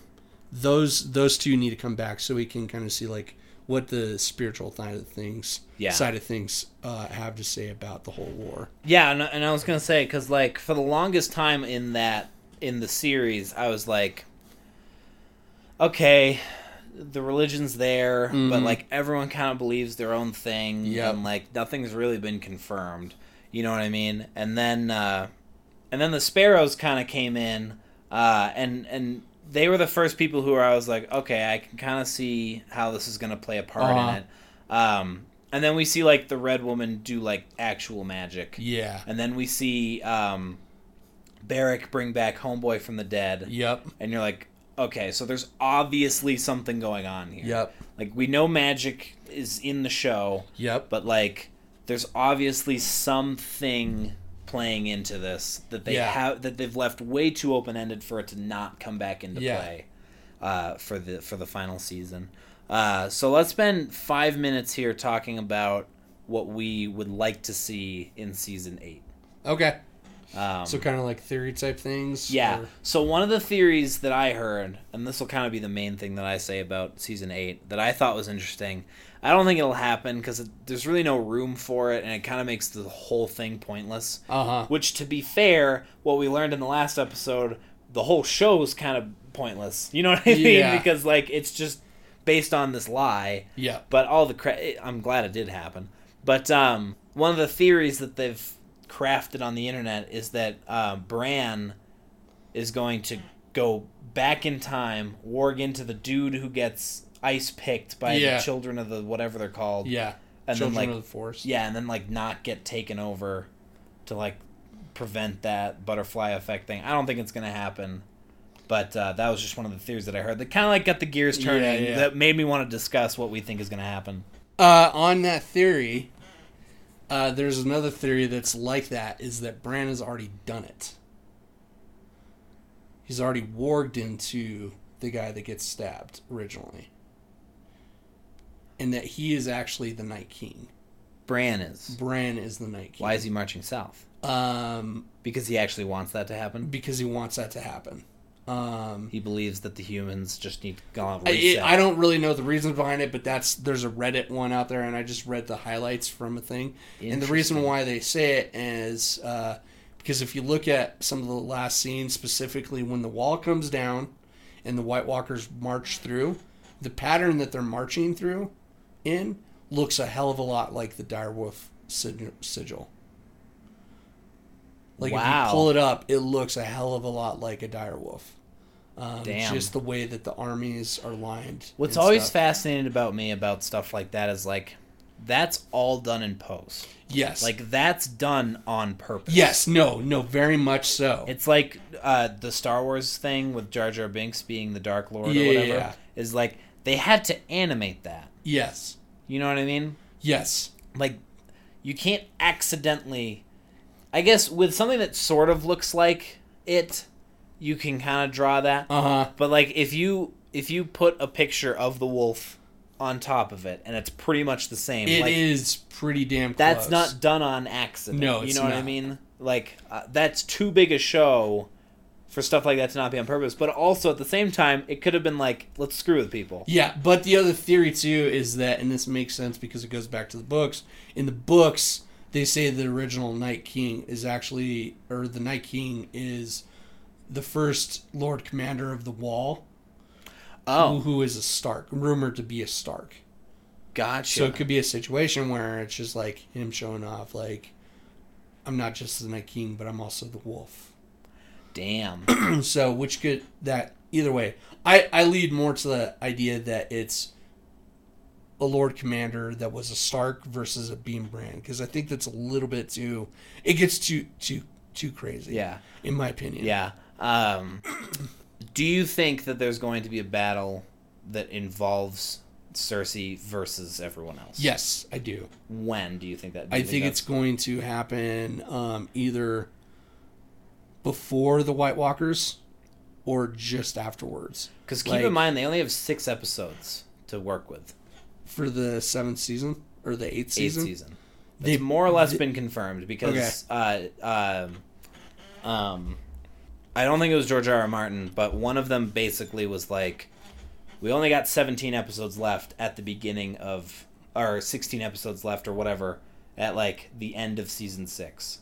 B: those those two need to come back so we can kind of see like what the spiritual side of things
C: Yeah.
B: side of things uh, have to say about the whole war.
C: Yeah, and, and I was gonna say because like for the longest time in that in the series, I was like, okay, the religion's there, but
B: Mhm.
C: like everyone kind of believes their own thing,
B: Yep.
C: and like nothing's really been confirmed. You know what I mean? And then uh, and then the sparrows kind of came in, uh, and and they were the first people who I was like, okay, I can kind of see how this is gonna play a part
B: Uh-huh.
C: in it. Um, and then we see like the red woman do like actual magic.
B: Yeah.
C: And then we see um, Beric bring back Homeboy from the dead.
B: Yep.
C: And you're like, okay, so there's obviously something going on here.
B: Yep.
C: Like, we know magic is in the show,
B: Yep.
C: but, like, there's obviously something playing into this that they
B: Yeah.
C: have that they've left way too open ended for it to not come back into
B: Yeah.
C: play uh, for the for the final season. Uh, so let's spend five minutes here talking about what we would like to see in season eight.
B: Okay.
C: Um,
B: So kind of like theory type things.
C: yeah.
B: or-
C: So one of the theories that I heard, and this will kind of be the main thing that I say about season eight that I thought was interesting. I don't think it'll happen because there's really no room for it, and it kind of makes the whole thing pointless.
B: Uh-huh.
C: Which, to be fair, what we learned in the last episode, the whole show was kind of pointless. You know what I mean?
B: Yeah.
C: Because like it's just based on this lie.
B: Yeah.
C: But all the cre- I'm glad it did happen. But um, one of the theories that they've crafted on the internet is that uh, Bran is going to go back in time, warg into the dude who gets ice picked by
B: Yeah.
C: the children of the whatever they're called.
B: Yeah.
C: And then, like-
B: of the Force.
C: Yeah, and then like not get taken over to like prevent that butterfly effect thing. I don't think it's gonna happen. But uh, that was just one of the theories that I heard that kind of like got the gears turning.
B: Yeah, yeah.
C: That made me want to discuss what we think is going to happen.
B: Uh, on that theory, uh, there's another theory that's like that is that Bran has already done it. He's already warged into the guy that gets stabbed originally. And that he is actually the Night King.
C: Bran is.
B: Bran is the Night King.
C: Why is he marching south?
B: Um,
C: Because he actually wants that to happen.
B: because he wants that to happen. Um,
C: He believes that the humans just need to go on
B: I. I don't really know the reason behind it, but that's there's a Reddit one out there, and I just read the highlights from a thing. And the reason why they say it is uh, because if you look at some of the last scenes, specifically when the wall comes down and the White Walkers march through, the pattern that they're marching through in looks a hell of a lot like the Direwolf sig- sigil. Like if you pull it up, it looks a hell of a lot like a direwolf. Um,
C: Damn.
B: Just the way that the armies are lined.
C: What's always
B: stuff.
C: fascinating about me about stuff like that is like, that's all done in post.
B: Yes.
C: Like that's done on purpose.
B: yes. No. No. Very much so.
C: It's like uh, the Star Wars thing with Jar Jar Binks being the Dark Lord
B: Yeah,
C: or whatever.
B: yeah.
C: Is like they had to animate that.
B: yes.
C: You know what I mean?
B: Yes.
C: Like you can't accidentally. I guess with something that sort of looks like it, you can kind of draw that.
B: Uh huh.
C: But like if you if you put a picture of the wolf on top of it and it's pretty much the same,
B: It
C: like
B: is pretty damn. Close.
C: that's not done on accident.
B: No,
C: you know what I mean. Like uh, that's too big a show for stuff like that to not be on purpose. But also at the same time, it could have been like, let's screw with people.
B: Yeah, but the other theory too is that, and this makes sense because it goes back to the books. In the books, they say the original Night King is actually, or the Night King is the first Lord Commander of the Wall, oh. who,
C: Oh,
B: who is a Stark, rumored to be a Stark.
C: gotcha.
B: So it could be a situation where it's just like him showing off, like, I'm not just the Night King, but I'm also the Wolf.
C: Damn.
B: so which could that either way i i lead more to the idea that it's a lord commander that was a stark versus a beam Bran because i think that's a little bit too it gets too too too crazy
C: Yeah.
B: in my opinion
C: Yeah. Um, do you think that there's going to be a battle that involves Cersei versus everyone else?
B: yes i do
C: When do you think that? do
B: i
C: you
B: think it's going to happen um either before the white walkers or just afterwards
C: because keep
B: like-
C: in mind they only have six episodes to work with.
B: for the seventh season or the eighth season
C: Eighth season.
B: They-
C: more or less
B: they-
C: been confirmed because uh, um, um, I don't think it was George R. R. Martin, but one of them basically was like, "We only got 17 episodes left at the beginning of, or 16 episodes left or whatever at like the end of season six."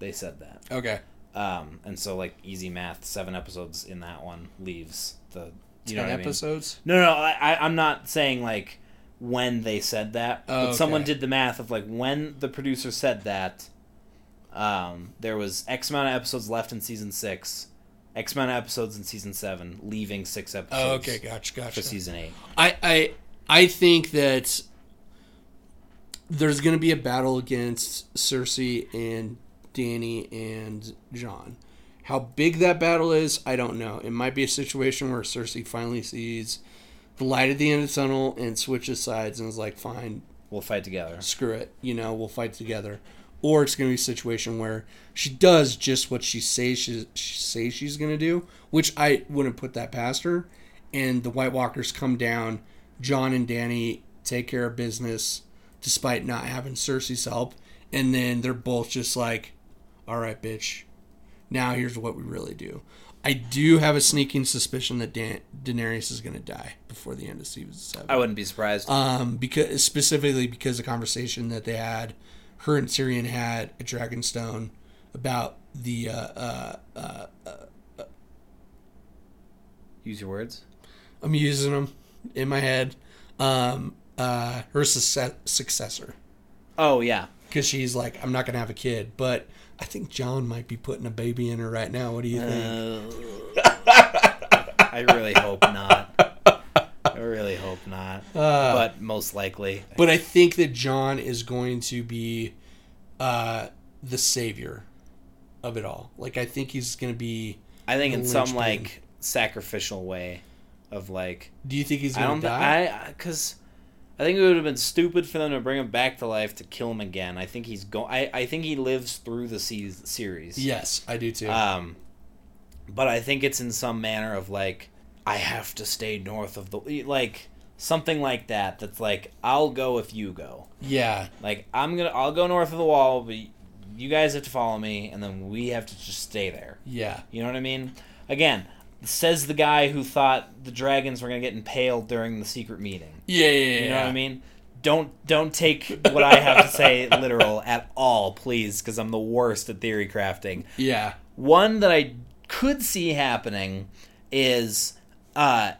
C: They said that,
B: okay
C: um, and so like easy math, seven episodes in that one leaves the you know
B: 10
C: I mean?
B: episodes
C: No, no, I, I'm not saying like when they said that,
B: Oh,
C: but someone did the math of like when the producer said that. Um, there was X amount of episodes left in season six, X amount of episodes in season seven, leaving six episodes.
B: Oh, okay, gotcha, gotcha.
C: For season eight,
B: I, I, I think that there's going to be a battle against Cersei and Danny and Jon. How big that battle is, I don't know. It might be a situation where Cersei finally sees the light at the end of the tunnel and switches sides and is like, "Fine,
C: we'll fight together.
B: screw it, you know, we'll fight together." Or it's going to be a situation where she does just what she says she, she says she's going to do, which I wouldn't put that past her. And the White Walkers come down. Jon and Danny take care of business, despite not having Cersei's help. And then they're both just like, "All right, bitch. Now here's what we really do." I do have a sneaking suspicion that Dan- Daenerys is going to die before the end of season seven
C: I wouldn't be surprised.
B: um, because specifically because the conversation that they had, her and Tyrion had at Dragonstone about the uh, uh, uh,
C: Use your words.
B: I'm using them in my head. Um, uh, her success- successor
C: Oh yeah.
B: because she's like, I'm not gonna have a kid, but I think Jon might be putting a baby in her right now. What do you think?
C: Uh, I really hope not. I really hope not.
B: Uh,
C: but most likely.
B: But I think that Jon is going to be uh, the savior of it all. Like I think he's going to be
C: I think in some
B: linchpin.
C: like sacrificial way of like
B: Do you think he's
C: don't thi-
B: die?
C: I because I think it would have been stupid for them to bring him back to life to kill him again. I think he's go. I, I think he lives through the se- series.
B: yes, I do too.
C: Um, but I think it's in some manner of like I have to stay north of the like something like that. That's like I'll go if you go.
B: yeah,
C: Like I'm gonna I'll go north of the wall, but you guys have to follow me, and then we have to just stay there.
B: yeah,
C: You know what I mean? Again, says the guy who thought the dragons were gonna get impaled during the secret meeting.
B: yeah, yeah. yeah
C: You know what I mean? Don't don't take what I have to say literal at all, please, because I'm the worst at theory crafting.
B: Yeah,
C: One that I could see happening is uh,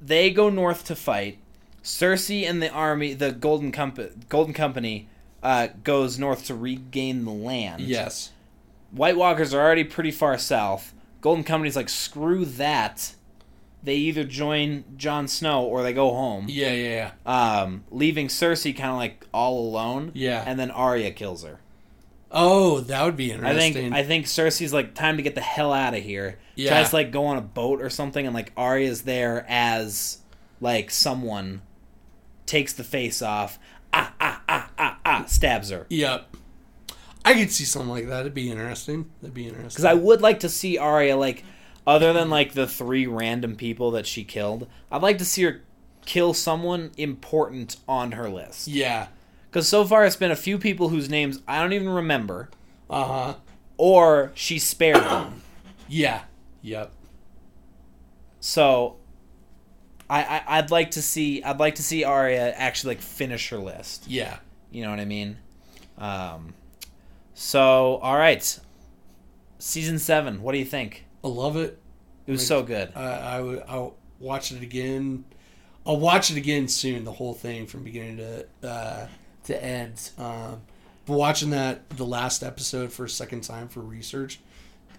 C: they go north to fight. Cersei and the army, the Golden Company, Golden Company, uh, goes north to regain the land.
B: yes,
C: White Walkers are already pretty far south. Golden Company's like, screw that. They either join Jon Snow or they go home,
B: yeah, yeah, yeah.
C: um, leaving Cersei kind of like all alone.
B: Yeah.
C: and then Arya kills her.
B: Oh, that would be interesting.
C: I think I think Cersei's like time to get the hell out of here.
B: Yeah.
C: Tries to like go on a boat or something, and like Arya's there as like someone takes the face off. Ah ah ah ah ah stabs her.
B: Yep. I could see something like that. It'd be interesting. That'd be interesting.
C: Because I would like to see Arya like, other than like the three random people that she killed, I'd like to see her kill someone important on her list.
B: Yeah.
C: Because so far it's been a few people whose names I don't even remember,
B: Uh huh.
C: or she spared them.
B: Yeah. Yep.
C: So, I, I I'd like to see I'd like to see Arya actually like finish her list.
B: Yeah.
C: You know what I mean? Um, so all right, season seven. What do you think?
B: I love it.
C: It was
B: Like,
C: so good.
B: I, I. I'll watch it again. I'll watch it again soon. The whole thing from beginning to uh, to end. Um, but watching that the last episode for a second time for research,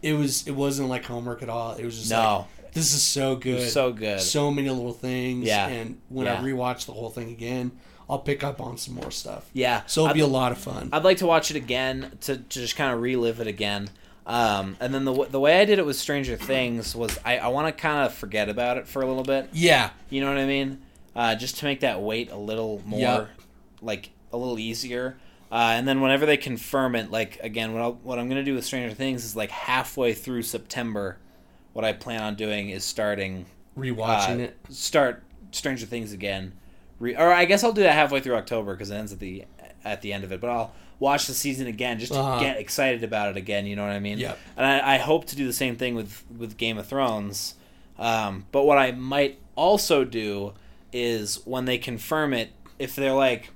B: it was it wasn't like homework at all. It was just
C: No.
B: like this is so good,
C: so good.
B: so many little things.
C: Yeah.
B: And when
C: Yeah.
B: I rewatch the whole thing again, I'll pick up on some more stuff.
C: Yeah.
B: So it'll
C: I'd,
B: be a lot of fun.
C: I'd like to watch it again to, to just kind of relive it again. Um, and then the the way I did it with Stranger Things was I, I want to kind of forget about it for a little bit.
B: yeah.
C: You know what I mean? Uh, just to make that wait a little more,
B: Yep.
C: like a little easier. Uh, and then whenever they confirm it, like again, what, I'll, what I'm gonna do with Stranger Things is like halfway through September, what I plan on doing is starting
B: Rewatching
C: uh,
B: it.
C: start Stranger Things again. Re- or I guess I'll do that halfway through October because it ends at the at the end of it. But I'll watch the season again just to
B: Uh-huh.
C: get excited about it again. You know what I mean?
B: Yep.
C: And I, I hope to do the same thing with with Game of Thrones. Um, but what I might also do is when they confirm it, if they're like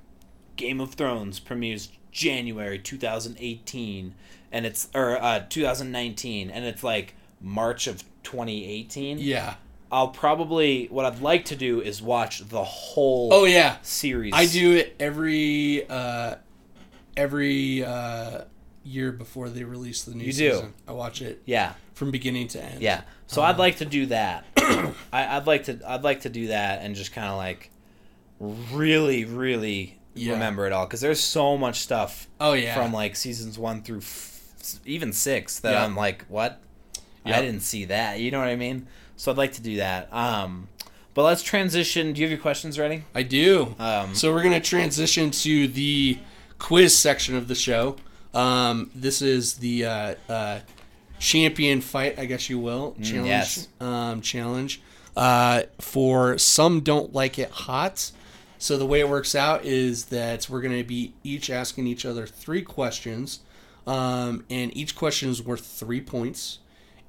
C: Game of Thrones premieres January 2018 and it's or uh, 2019 and it's like March of 2018.
B: Yeah.
C: I'll probably what I'd like to do is watch the whole
B: Oh yeah.
C: series.
B: I do it every uh, every uh, year before they release the new
C: You do?
B: season. I watch it
C: Yeah,
B: from beginning to end.
C: yeah. So I'd like to do that. I, I'd like to I'd like to do that and just kind of like really really
B: Yeah.
C: remember it all because there's so much stuff
B: Oh yeah.
C: from like seasons one through f- even six that
B: Yeah.
C: I'm like what I didn't see that. You know what I mean? So I'd like to do that. Um, but let's transition. Do you have your questions ready?
B: I do.
C: Um,
B: so we're gonna transition to the quiz section of the show. Um, this is the uh, uh, champion fight, I guess you will challenge.
C: Mm, yes.
B: Um, challenge. Uh, for some don't like it hot. So the way it works out is that we're gonna be each asking each other three questions, um, and each question is worth three points.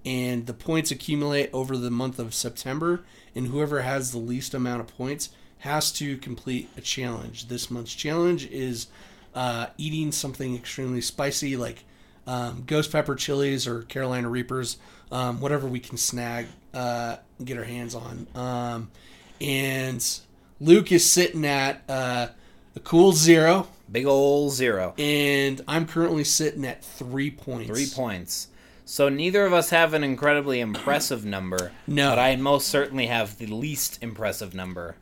B: And the points accumulate over the month of September, and whoever has the least amount of points has to complete a challenge. This month's challenge is uh, eating something extremely spicy, like um, ghost pepper chilies or Carolina Reapers, um, whatever we can snag, uh, get our hands on. Um, and Luke is sitting at uh, a cool zero,
C: big ol' zero.
B: and I'm currently sitting at three points.
C: Three points. So neither of us have an incredibly impressive number.
B: No.
C: But I most certainly have the least impressive number.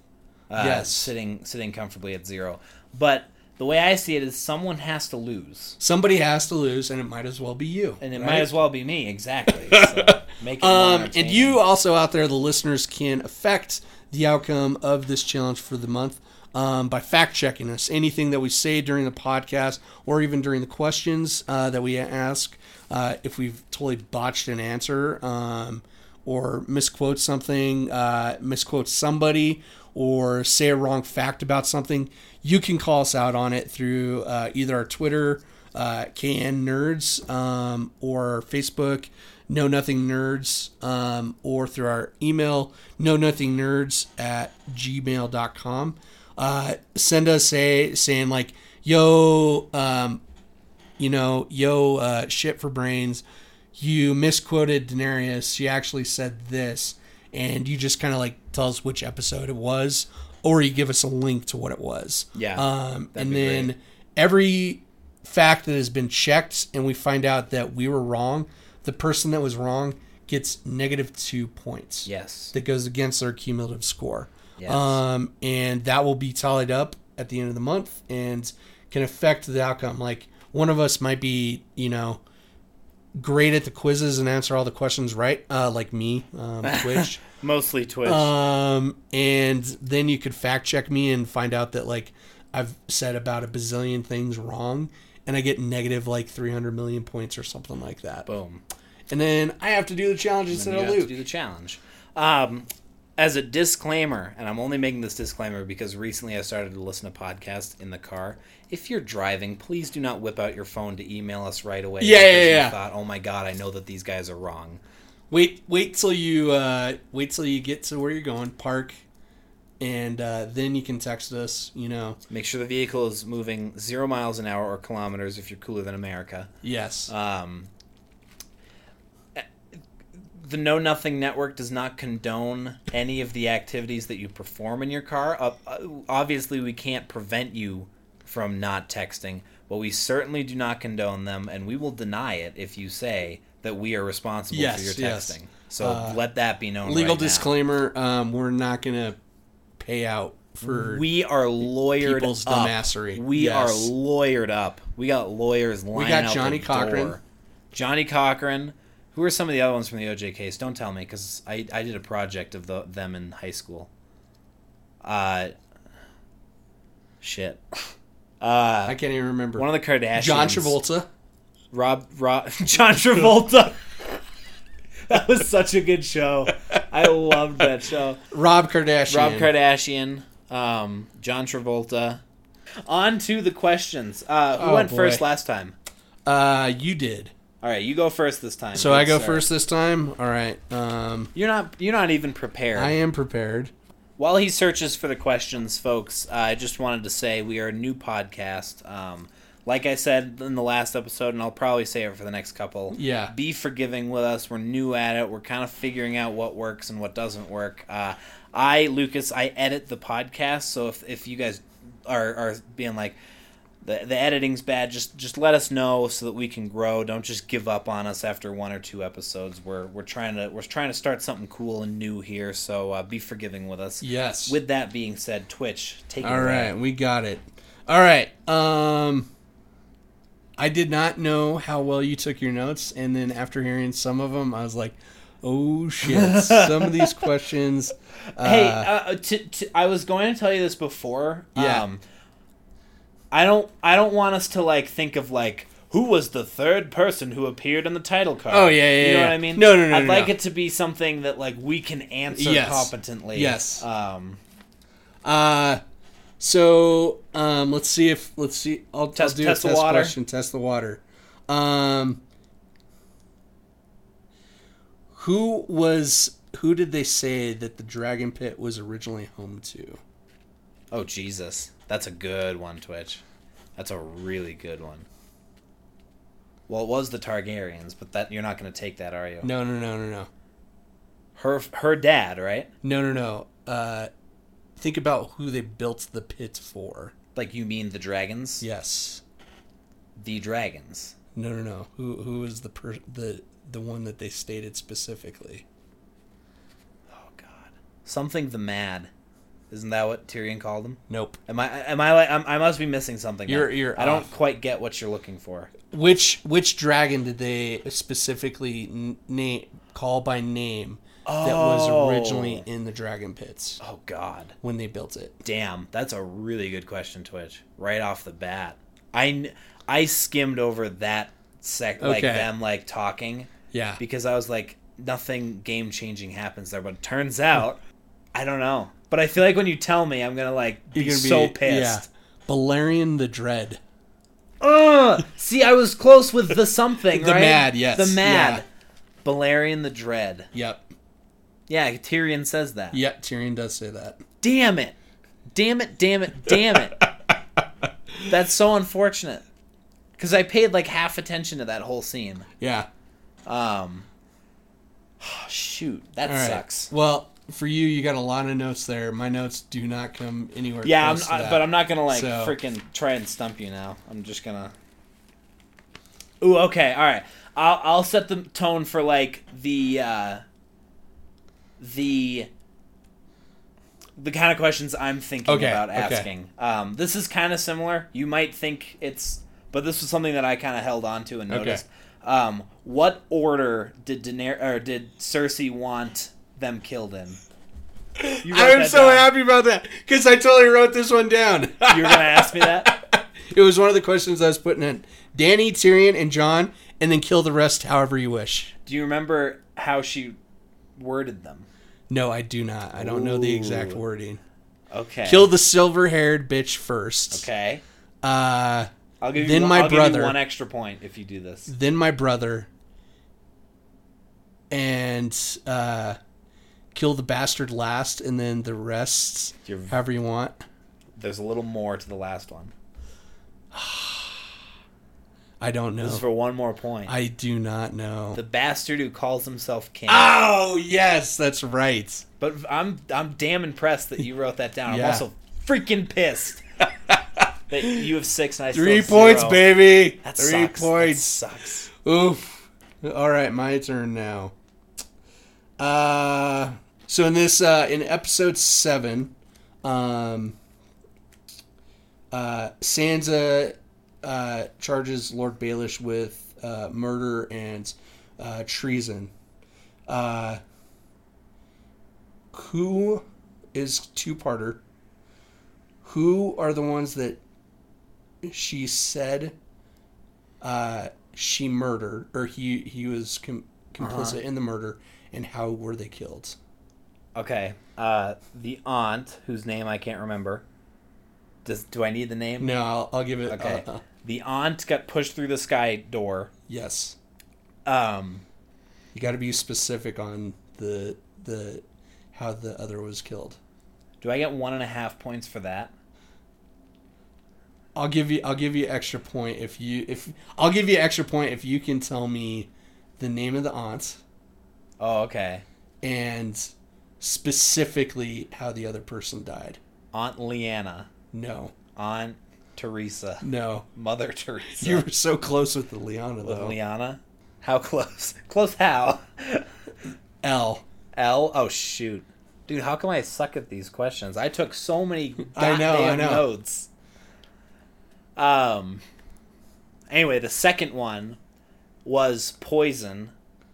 C: Uh,
B: Yes.
C: Sitting sitting comfortably at zero. But the way I see it is someone has to lose,
B: Somebody has to lose, and it might as well be you.
C: and it
B: right?
C: might as well be me. Exactly. So make it
B: Um, and you also out there, the listeners, can affect the outcome of this challenge for the month um, by fact checking us. Anything that we say during the podcast or even during the questions uh, that we ask, uh, if we've totally botched an answer um, or misquote something, uh, misquote somebody, or say a wrong fact about something, you can call us out on it through uh, either our Twitter, uh, KN Nerds, um, or Facebook, Know Nothing Nerds, um, or through our email, Know Nothing Nerds at gmail.com. Uh, send us a saying like, yo, um, you know, yo, uh, shit for brains. You misquoted Daenerys. She actually said this, and you just kind of like tell us which episode it was, or you give us a link to what it was.
C: Yeah,
B: Um, and then
C: great.
B: every fact that has been checked, and we find out that we were wrong, the person that was wrong gets negative two points
C: yes,
B: that goes against their cumulative score.
C: Yes.
B: Um, and that will be tallied up at the end of the month and can affect the outcome. Like one of us might be, you know, great at the quizzes and answer all the questions right, uh, like me, um, Twitch.
C: mostly Twitch.
B: um, and then you could fact check me and find out that like I've said about a bazillion things wrong, and I get negative like 300 million points or something like that.
C: Boom.
B: And then I have to do the challenge
C: Then
B: instead
C: you
B: of
C: have to
B: Luke.
C: do the challenge. Um, as a disclaimer, and I'm only making this disclaimer because recently I started to listen to podcasts in the car. If you're driving, please do not whip out your phone to email us right away.
B: Yeah, yeah, yeah.
C: Thought, oh my god, I know that these guys are wrong.
B: Wait, wait till you uh, wait till you get to where you're going, park, and uh, then you can text us. You know,
C: Make sure the vehicle is moving zero miles an hour or kilometers if you're cooler than America.
B: yes,
C: Um, the Know Nothing Network does not condone any of the activities that you perform in your car. Uh, uh, obviously, we can't prevent you from not texting, but we certainly do not condone them, and we will deny it if you say that we are responsible
B: Yes,
C: for your
B: yes.
C: texting. So
B: Uh,
C: let that be known.
B: legal
C: right
B: disclaimer: um, we're not gonna pay out for.
C: We are lawyered
B: people's
C: up.
B: dumbassery.
C: We
B: Yes.
C: are lawyered up. We got lawyers lining we
B: got
C: Johnnie
B: Cochran.
C: door. Johnnie Cochran. Who are some of the other ones from the OJ case? Don't tell me because I, I did a project of the, them in high school. Uh, shit. Uh,
B: I can't even remember.
C: one of the Kardashians.
B: John Travolta.
C: Rob, Rob John Travolta. that was such a good show. I loved that show.
B: Rob Kardashian.
C: Rob Kardashian, um, John Travolta. On to the questions. Uh, who
B: Oh,
C: went
B: boy.
C: first last time?
B: Uh, you did.
C: All right, you go first this time.
B: So I go
C: sir.
B: first this time. All right. Um,
C: You're not. You're not even prepared.
B: I am prepared.
C: While he searches for the questions, folks, I just wanted to say we are a new podcast. Um, like I said in the last episode, and I'll probably say it for the next couple.
B: Yeah.
C: Be forgiving with us. We're new at it. We're kind of figuring out what works and what doesn't work. Uh, I, Lucas, I edit the podcast, so if, if you guys are, are being like, the, the editing's bad, just just let us know so that we can grow. Don't just give up on us after one or two episodes. We're we're trying to we're trying to start something cool and new here, so uh, be forgiving with us.
B: Yes.
C: With that being said, Twitch, take it
B: All
C: away.
B: right, we got it. All right. Um I did not know how well you took your notes and then after hearing some of them I was like, "Oh shit. some of these questions uh,
C: Hey, uh, t- t- I was going to tell you this before.
B: Yeah.
C: Um, I don't. I don't want us to like think of like who was the third person who appeared in the title card.
B: Oh, yeah, yeah,
C: You know
B: yeah.
C: what I mean?
B: No, no, no,
C: I'd
B: no,
C: like
B: no.
C: it to be something that like we can answer
B: Yes.
C: competently.
B: Yes.
C: Um.
B: Uh so um let's see if let's see I'll,
C: Test-
B: I'll do
C: test
B: a
C: the water.
B: question, test the water. Um who was who did they say that the dragon pit was originally home to?
C: Oh Jesus, that's a good one, Twitch. That's a really good one. Well, it was the Targaryens, but that you're not going to take that, are you?
B: No, no, no, no, no.
C: Her her dad, right?
B: No, no, no. Uh, think about who they built the pit for.
C: Like you mean the dragons?
B: Yes.
C: The dragons.
B: No, no, no. Who who is the per- the the one that they stated specifically?
C: Oh God. Something the mad. Isn't that what Tyrion called him?
B: Nope.
C: Am I? Am I like? I'm, I must be missing something.
B: You're- you're
C: I don't
B: off.
C: quite get what you're looking for.
B: Which which dragon did they specifically n- name call by name that was
C: Oh.
B: originally in the dragon pits
C: Oh God.
B: when they built it?
C: Damn, that's a really good question, Twitch. Right off the bat, I I skimmed over that sec like them like talking
B: Yeah.
C: because I was like nothing game changing happens there, but it turns out I don't know. But I feel like when you tell me, I'm gonna like be,
B: gonna
C: so
B: be-
C: pissed.
B: Balerion the Dread.
C: Ugh! See, I was close with the something.
B: The
C: right?
B: Mad, yes,
C: The Mad.
B: yeah.
C: Balerion the Dread.
B: Yep.
C: Yeah, Tyrion says that.
B: Yep. Tyrion does say that.
C: Damn it. Damn it, damn it, damn it. That's so unfortunate. Because I paid like half attention to that whole scene.
B: Yeah.
C: Um, shoot, that
B: right.
C: sucks.
B: Well, for you, you got a lot of notes there. My notes do not come anywhere.
C: Yeah, I'm, I, but I'm not gonna like
B: So-
C: freaking try and stump you now. I'm just gonna. Ooh, okay, all right. I'll I'll set the tone for like the uh, the the kind of questions I'm thinking
B: Okay,
C: about
B: okay.
C: asking. Um, this is kind of similar. You might think it's, but this was something that I kind of held on to and
B: Okay.
C: noticed. Um, what order did Daener- or did Cersei want them killed wrote
B: I'm so
C: down.
B: happy about that because I totally wrote this one down.
C: You were gonna ask me that.
B: it was one of the questions I was putting in. Danny, Tyrion, and Jon, and then kill the rest however you wish.
C: Do you remember how she worded them?
B: No, I do not. I don't know the exact wording.
C: Okay.
B: Kill the silver-haired bitch first.
C: Okay.
B: Uh,
C: I'll give you.
B: Then
C: one,
B: my
C: I'll
B: brother.
C: you one extra point if you do this.
B: then my brother, and uh, kill the bastard last, and then the rest,
C: You're-
B: however you want.
C: There's a little more to the last one.
B: I don't know.
C: This is for one more point.
B: I do not know.
C: the bastard who calls himself king.
B: oh yes, that's right.
C: But I'm I'm damn impressed that you wrote that down. I'm also freaking pissed that you have six and I
B: Three points,
C: zero.
B: baby.
C: That
B: Three
C: sucks.
B: points.
C: That sucks.
B: Oof. All right, my turn now. Uh, so in this, uh, in episode seven, um, uh, Sansa uh, charges Lord Baelish with uh, murder and uh, treason. Uh, who is two-parter? Who are the ones that she said uh, she murdered, or he he was com- complicit in the murder, and how were they killed?
C: Okay. Uh, the aunt whose name I can't remember. Does do I need the name?
B: No, I'll, I'll give it.
C: Okay.
B: uh,
C: The aunt got pushed through the sky door.
B: yes,
C: Um,
B: you got to be specific on the the how the other was killed.
C: do I get one and a half points for that?
B: I'll give you I'll give you extra point if you if I'll give you extra point if you can tell me the name of the aunt
C: Oh, okay.
B: and specifically how the other person died.
C: Aunt Leanna,
B: No,
C: Aunt Teresa,
B: no,
C: Mother Teresa.
B: you were so close with the Liana though. with.
C: Liana. How close? Close how?
B: L.
C: L. Oh shoot, dude! How come I suck at these questions? I took so many
B: I know, I know.
C: notes. Um. Anyway, the second one was poison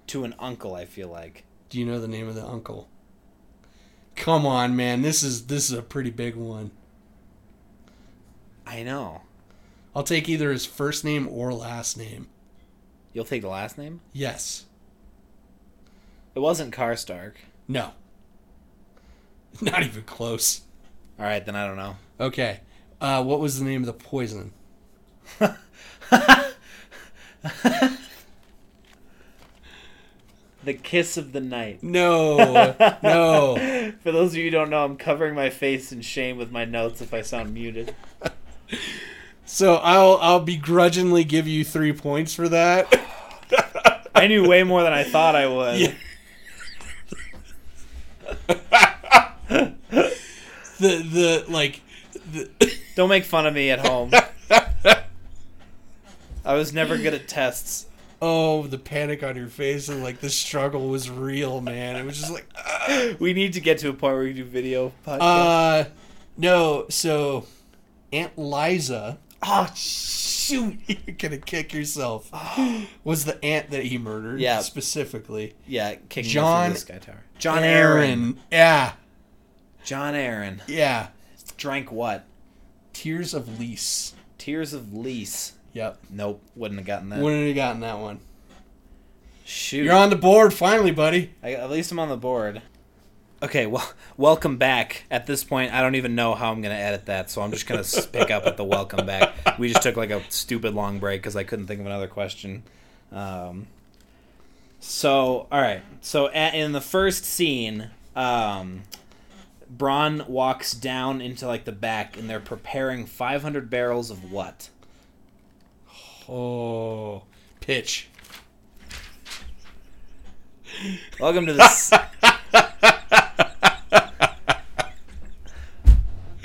C: to an uncle. I feel like.
B: Do you know the name of the uncle? Come on, man. This is this is a pretty big one.
C: I know.
B: I'll take either his first name or last name.
C: You'll take the last name.
B: Yes.
C: It wasn't Karstark.
B: No. Not even close.
C: All right, then I don't know.
B: Okay. Uh, what was the name of the poison?
C: The kiss of the night.
B: No. no.
C: For those of you who don't know, I'm covering my face in shame with my notes if I sound muted.
B: So I'll I'll begrudgingly give you three points for that.
C: I knew way more than I thought I would.
B: Yeah. the the like the
C: Don't make fun of me at home. I was never good at tests.
B: Oh, the panic on your face and like the struggle was real, man. It was just like,
C: We need to get to a point where we do video podcast.
B: uh, no. So, Aunt Lysa,
C: oh shoot!
B: you're gonna kick yourself. Was the aunt that he murdered?
C: Yeah.
B: specifically.
C: Yeah, King
B: John
C: the Sky Tower. Jon Arryn.
B: Yeah,
C: Jon Arryn
B: yeah.
C: drank what?
B: Tears of Lys.
C: Tears of Lys.
B: Yep.
C: Nope, wouldn't have gotten that.
B: Wouldn't have gotten that one.
C: Shoot.
B: You're on the board finally, buddy.
C: I, at least I'm on the board. Okay, well, welcome back. At this point, I don't even know how I'm going to edit that, so I'm just going to pick up at the welcome back. We just took like a stupid long break because I couldn't think of another question. Um, so, all right. So, a in the first scene, um, Bronn walks down into like the back, and they're preparing 500 barrels of what?
B: Oh, pitch.
C: Welcome to this.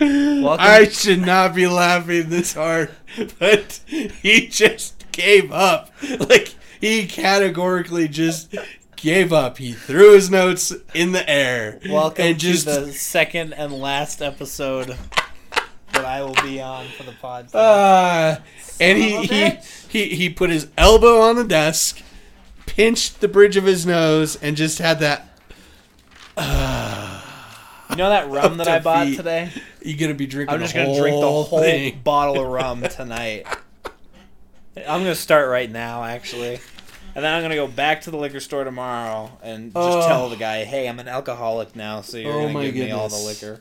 C: Welcome.
B: I should not be laughing this hard, but he just gave up. Like he categorically just gave up. He threw his notes in the air.
C: Welcome
B: and just
C: to the second and last episode that I will be on for the podcast.
B: uh, and he,
C: Son of a
B: he he he put his elbow on the desk, pinched the bridge of his nose, and just had that.
C: you know that rum that I bought
B: defeat.
C: today?
B: You're gonna be drinking?
C: I'm just
B: the
C: gonna drink the
B: whole
C: whole
B: thing.
C: bottle of rum tonight. I'm gonna start right now, actually, and then I'm gonna go back to the liquor store tomorrow and just
B: Oh.
C: tell the guy, "Hey, I'm an alcoholic now, so you're
B: Oh
C: gonna
B: my
C: give me all the liquor."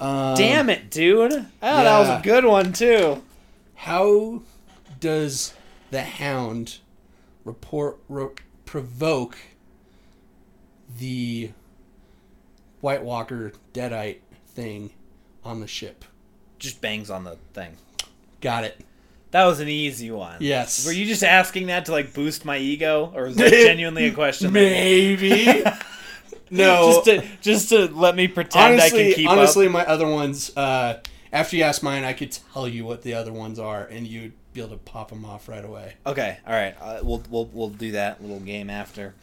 B: Um,
C: Damn it, dude! I thought that was a good one too.
B: How does the hound report ro- provoke the White Walker Deadite thing on the ship?
C: Just bangs on the thing.
B: Got it.
C: That was an easy one.
B: Yes.
C: Were you just asking that to like boost my ego, or is that genuinely a question? that-
B: Maybe. no.
C: just to just to let me pretend I
B: honestly,
C: can keep
B: honestly,
C: up.
B: my other ones. Uh, after you ask mine, I could tell you what the other ones are, and you'd be able to pop them off right away.
C: Okay, all right. Uh, we'll we'll we'll do that little game after.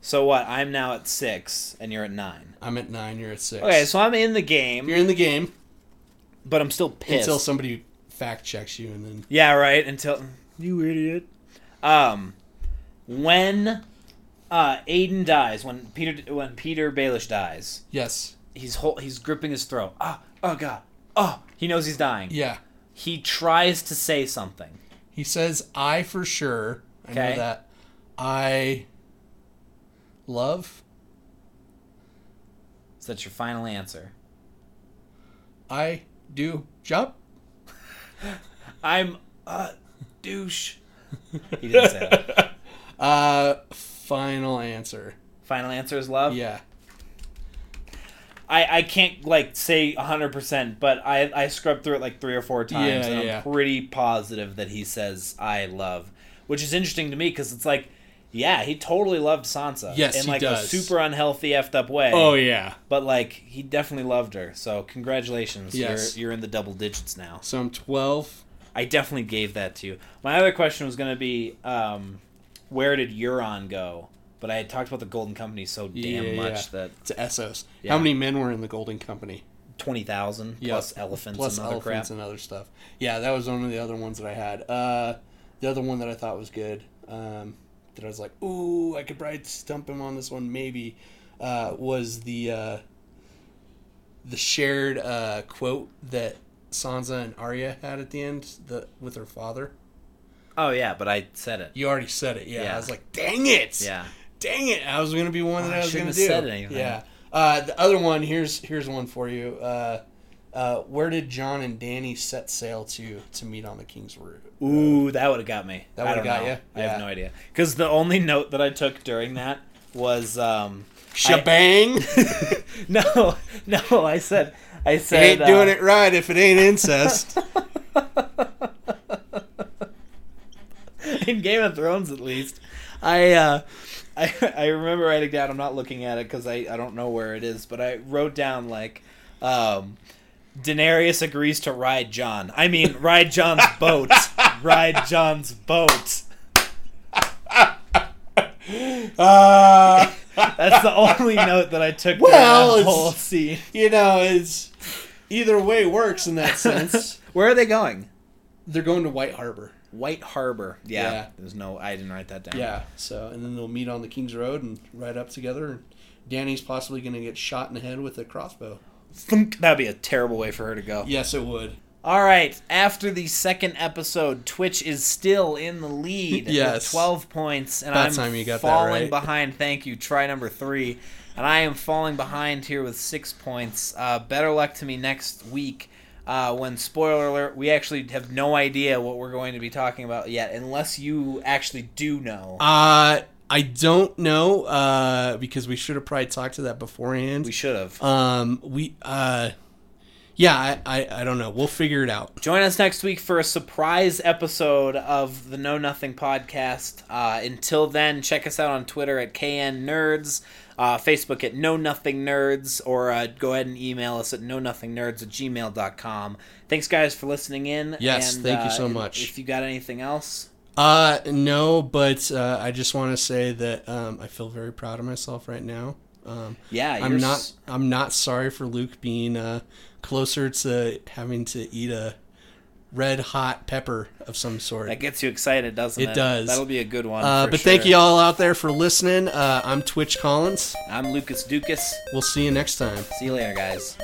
C: So what? I'm now at six, and you're at nine.
B: I'm at nine. You're at six.
C: Okay, so I'm in the game,
B: you're in the game
C: but I'm still pissed.
B: until somebody fact checks you, and then
C: yeah, right. Until you idiot. Um, when uh Aidan dies, when Petyr when Petyr Baelish dies,
B: yes,
C: he's hol- he's gripping his throat. Ah, oh god. Oh, he knows he's dying.
B: yeah.
C: He tries to say something.
B: He says, "I for sure." I know
C: Okay.
B: that. I love.
C: Is that your final answer?
B: I do jump.
C: I'm a douche. He didn't say that.
B: Uh, final answer.
C: Final answer is love.
B: Yeah.
C: I, I can't like say 100%, but I, I scrubbed through it like three or four times,
B: Yeah,
C: and
B: yeah.
C: I'm pretty positive that he says I love, which is interesting to me because it's like, yeah, he totally loved Sansa.
B: Yes,
C: in
B: he
C: like
B: does.
C: a super unhealthy, effed up way.
B: Oh yeah.
C: But like he definitely loved her. So congratulations,
B: Yes.
C: you're you're in the double digits now.
B: So I'm twelve.
C: I definitely gave that to you. My other question was going to be, um, where did Euron go? But I had talked about the Golden Company so damn
B: Yeah,
C: much
B: yeah.
C: that
B: to Essos.
C: Yeah.
B: How many men were in the Golden Company?
C: twenty thousand plus elephants
B: Plus
C: and other
B: elephants
C: crap.
B: and other stuff. Yeah, that was one of the other ones that I had. Uh, the other one that I thought was good, um, that I was like, ooh, I could probably stump him on this one, maybe, uh, was the uh, the shared uh, quote that Sansa and Arya had at the end, the with her father.
C: Oh yeah, but I said it.
B: You already said it. Yeah,
C: Yeah.
B: I was like, dang it.
C: Yeah.
B: dang it! I was gonna be one that
C: Oh, I
B: I was gonna do.
C: have said anything.
B: Yeah. Uh, the other one here's here's one for you. Uh, uh, where did Jon and Danny set sail to to meet on the King's Road?
C: Ooh, that would have got me.
B: That would've got
C: know.
B: ya?
C: I have no idea. Because the only note that I took during that was um,
B: Shebang!
C: no, no. I said, I said,
B: ain't doing
C: uh,
B: it right if it ain't incest.
C: in Game of Thrones at least. I uh, I I remember writing down. I'm not looking at it because I I don't know where it is, but I wrote down like, um, Daenerys agrees to ride Jon. I mean, ride Jon's boat. ride Jon's boat.
B: Uh,
C: That's the only note that I took
B: Well,
C: from that whole scene.
B: you know, it's either way works in that sense.
C: Where are they going?
B: They're going to White Harbor.
C: White Harbor. Yeah.
B: Yeah.
C: There's no. I didn't write that down.
B: Yeah. So, and then they'll meet on the King's Road and ride up together. And Danny's possibly going to get shot in the head with a crossbow.
C: Thunk. That'd be a terrible way for her to go.
B: Yes, it would.
C: All right. After the second episode, Twitch is still in the lead with 12 points, and
B: About
C: I'm
B: time you got that
C: falling
B: right.
C: behind. Thank you. Try number three, and I am falling behind here with six points. Uh, better luck to me next week. Uh, when spoiler alert, we actually have no idea what we're going to be talking about yet, unless you actually do know.
B: Uh, I don't know uh, because we should have probably talked to that beforehand.
C: we should have.
B: Um, we uh, yeah, I, I I don't know. We'll figure it out.
C: Join us next week for a surprise episode of the Know Nothing podcast. Uh, until then, check us out on Twitter at KN Nerds, uh, Facebook at Know Nothing Nerds, or uh, go ahead and email us at Know Nothing Nerds at gmail.com. Thanks, guys, for listening in.
B: Yes,
C: and,
B: thank you
C: uh,
B: so much.
C: If you got anything else,
B: Uh, no, but uh, I just want to say that um, I feel very proud of myself right now. Um,
C: yeah,
B: I'm not.
C: s-
B: I'm not sorry for Luke being uh, closer to having to eat a red hot pepper of some sort.
C: That gets you excited, doesn't it?
B: It does.
C: That'll be a good one.
B: Uh, but thank you all out there for listening. Uh, I'm Twitch Collins.
C: I'm Lucas Dukas.
B: We'll see you next time.
C: See you later, guys.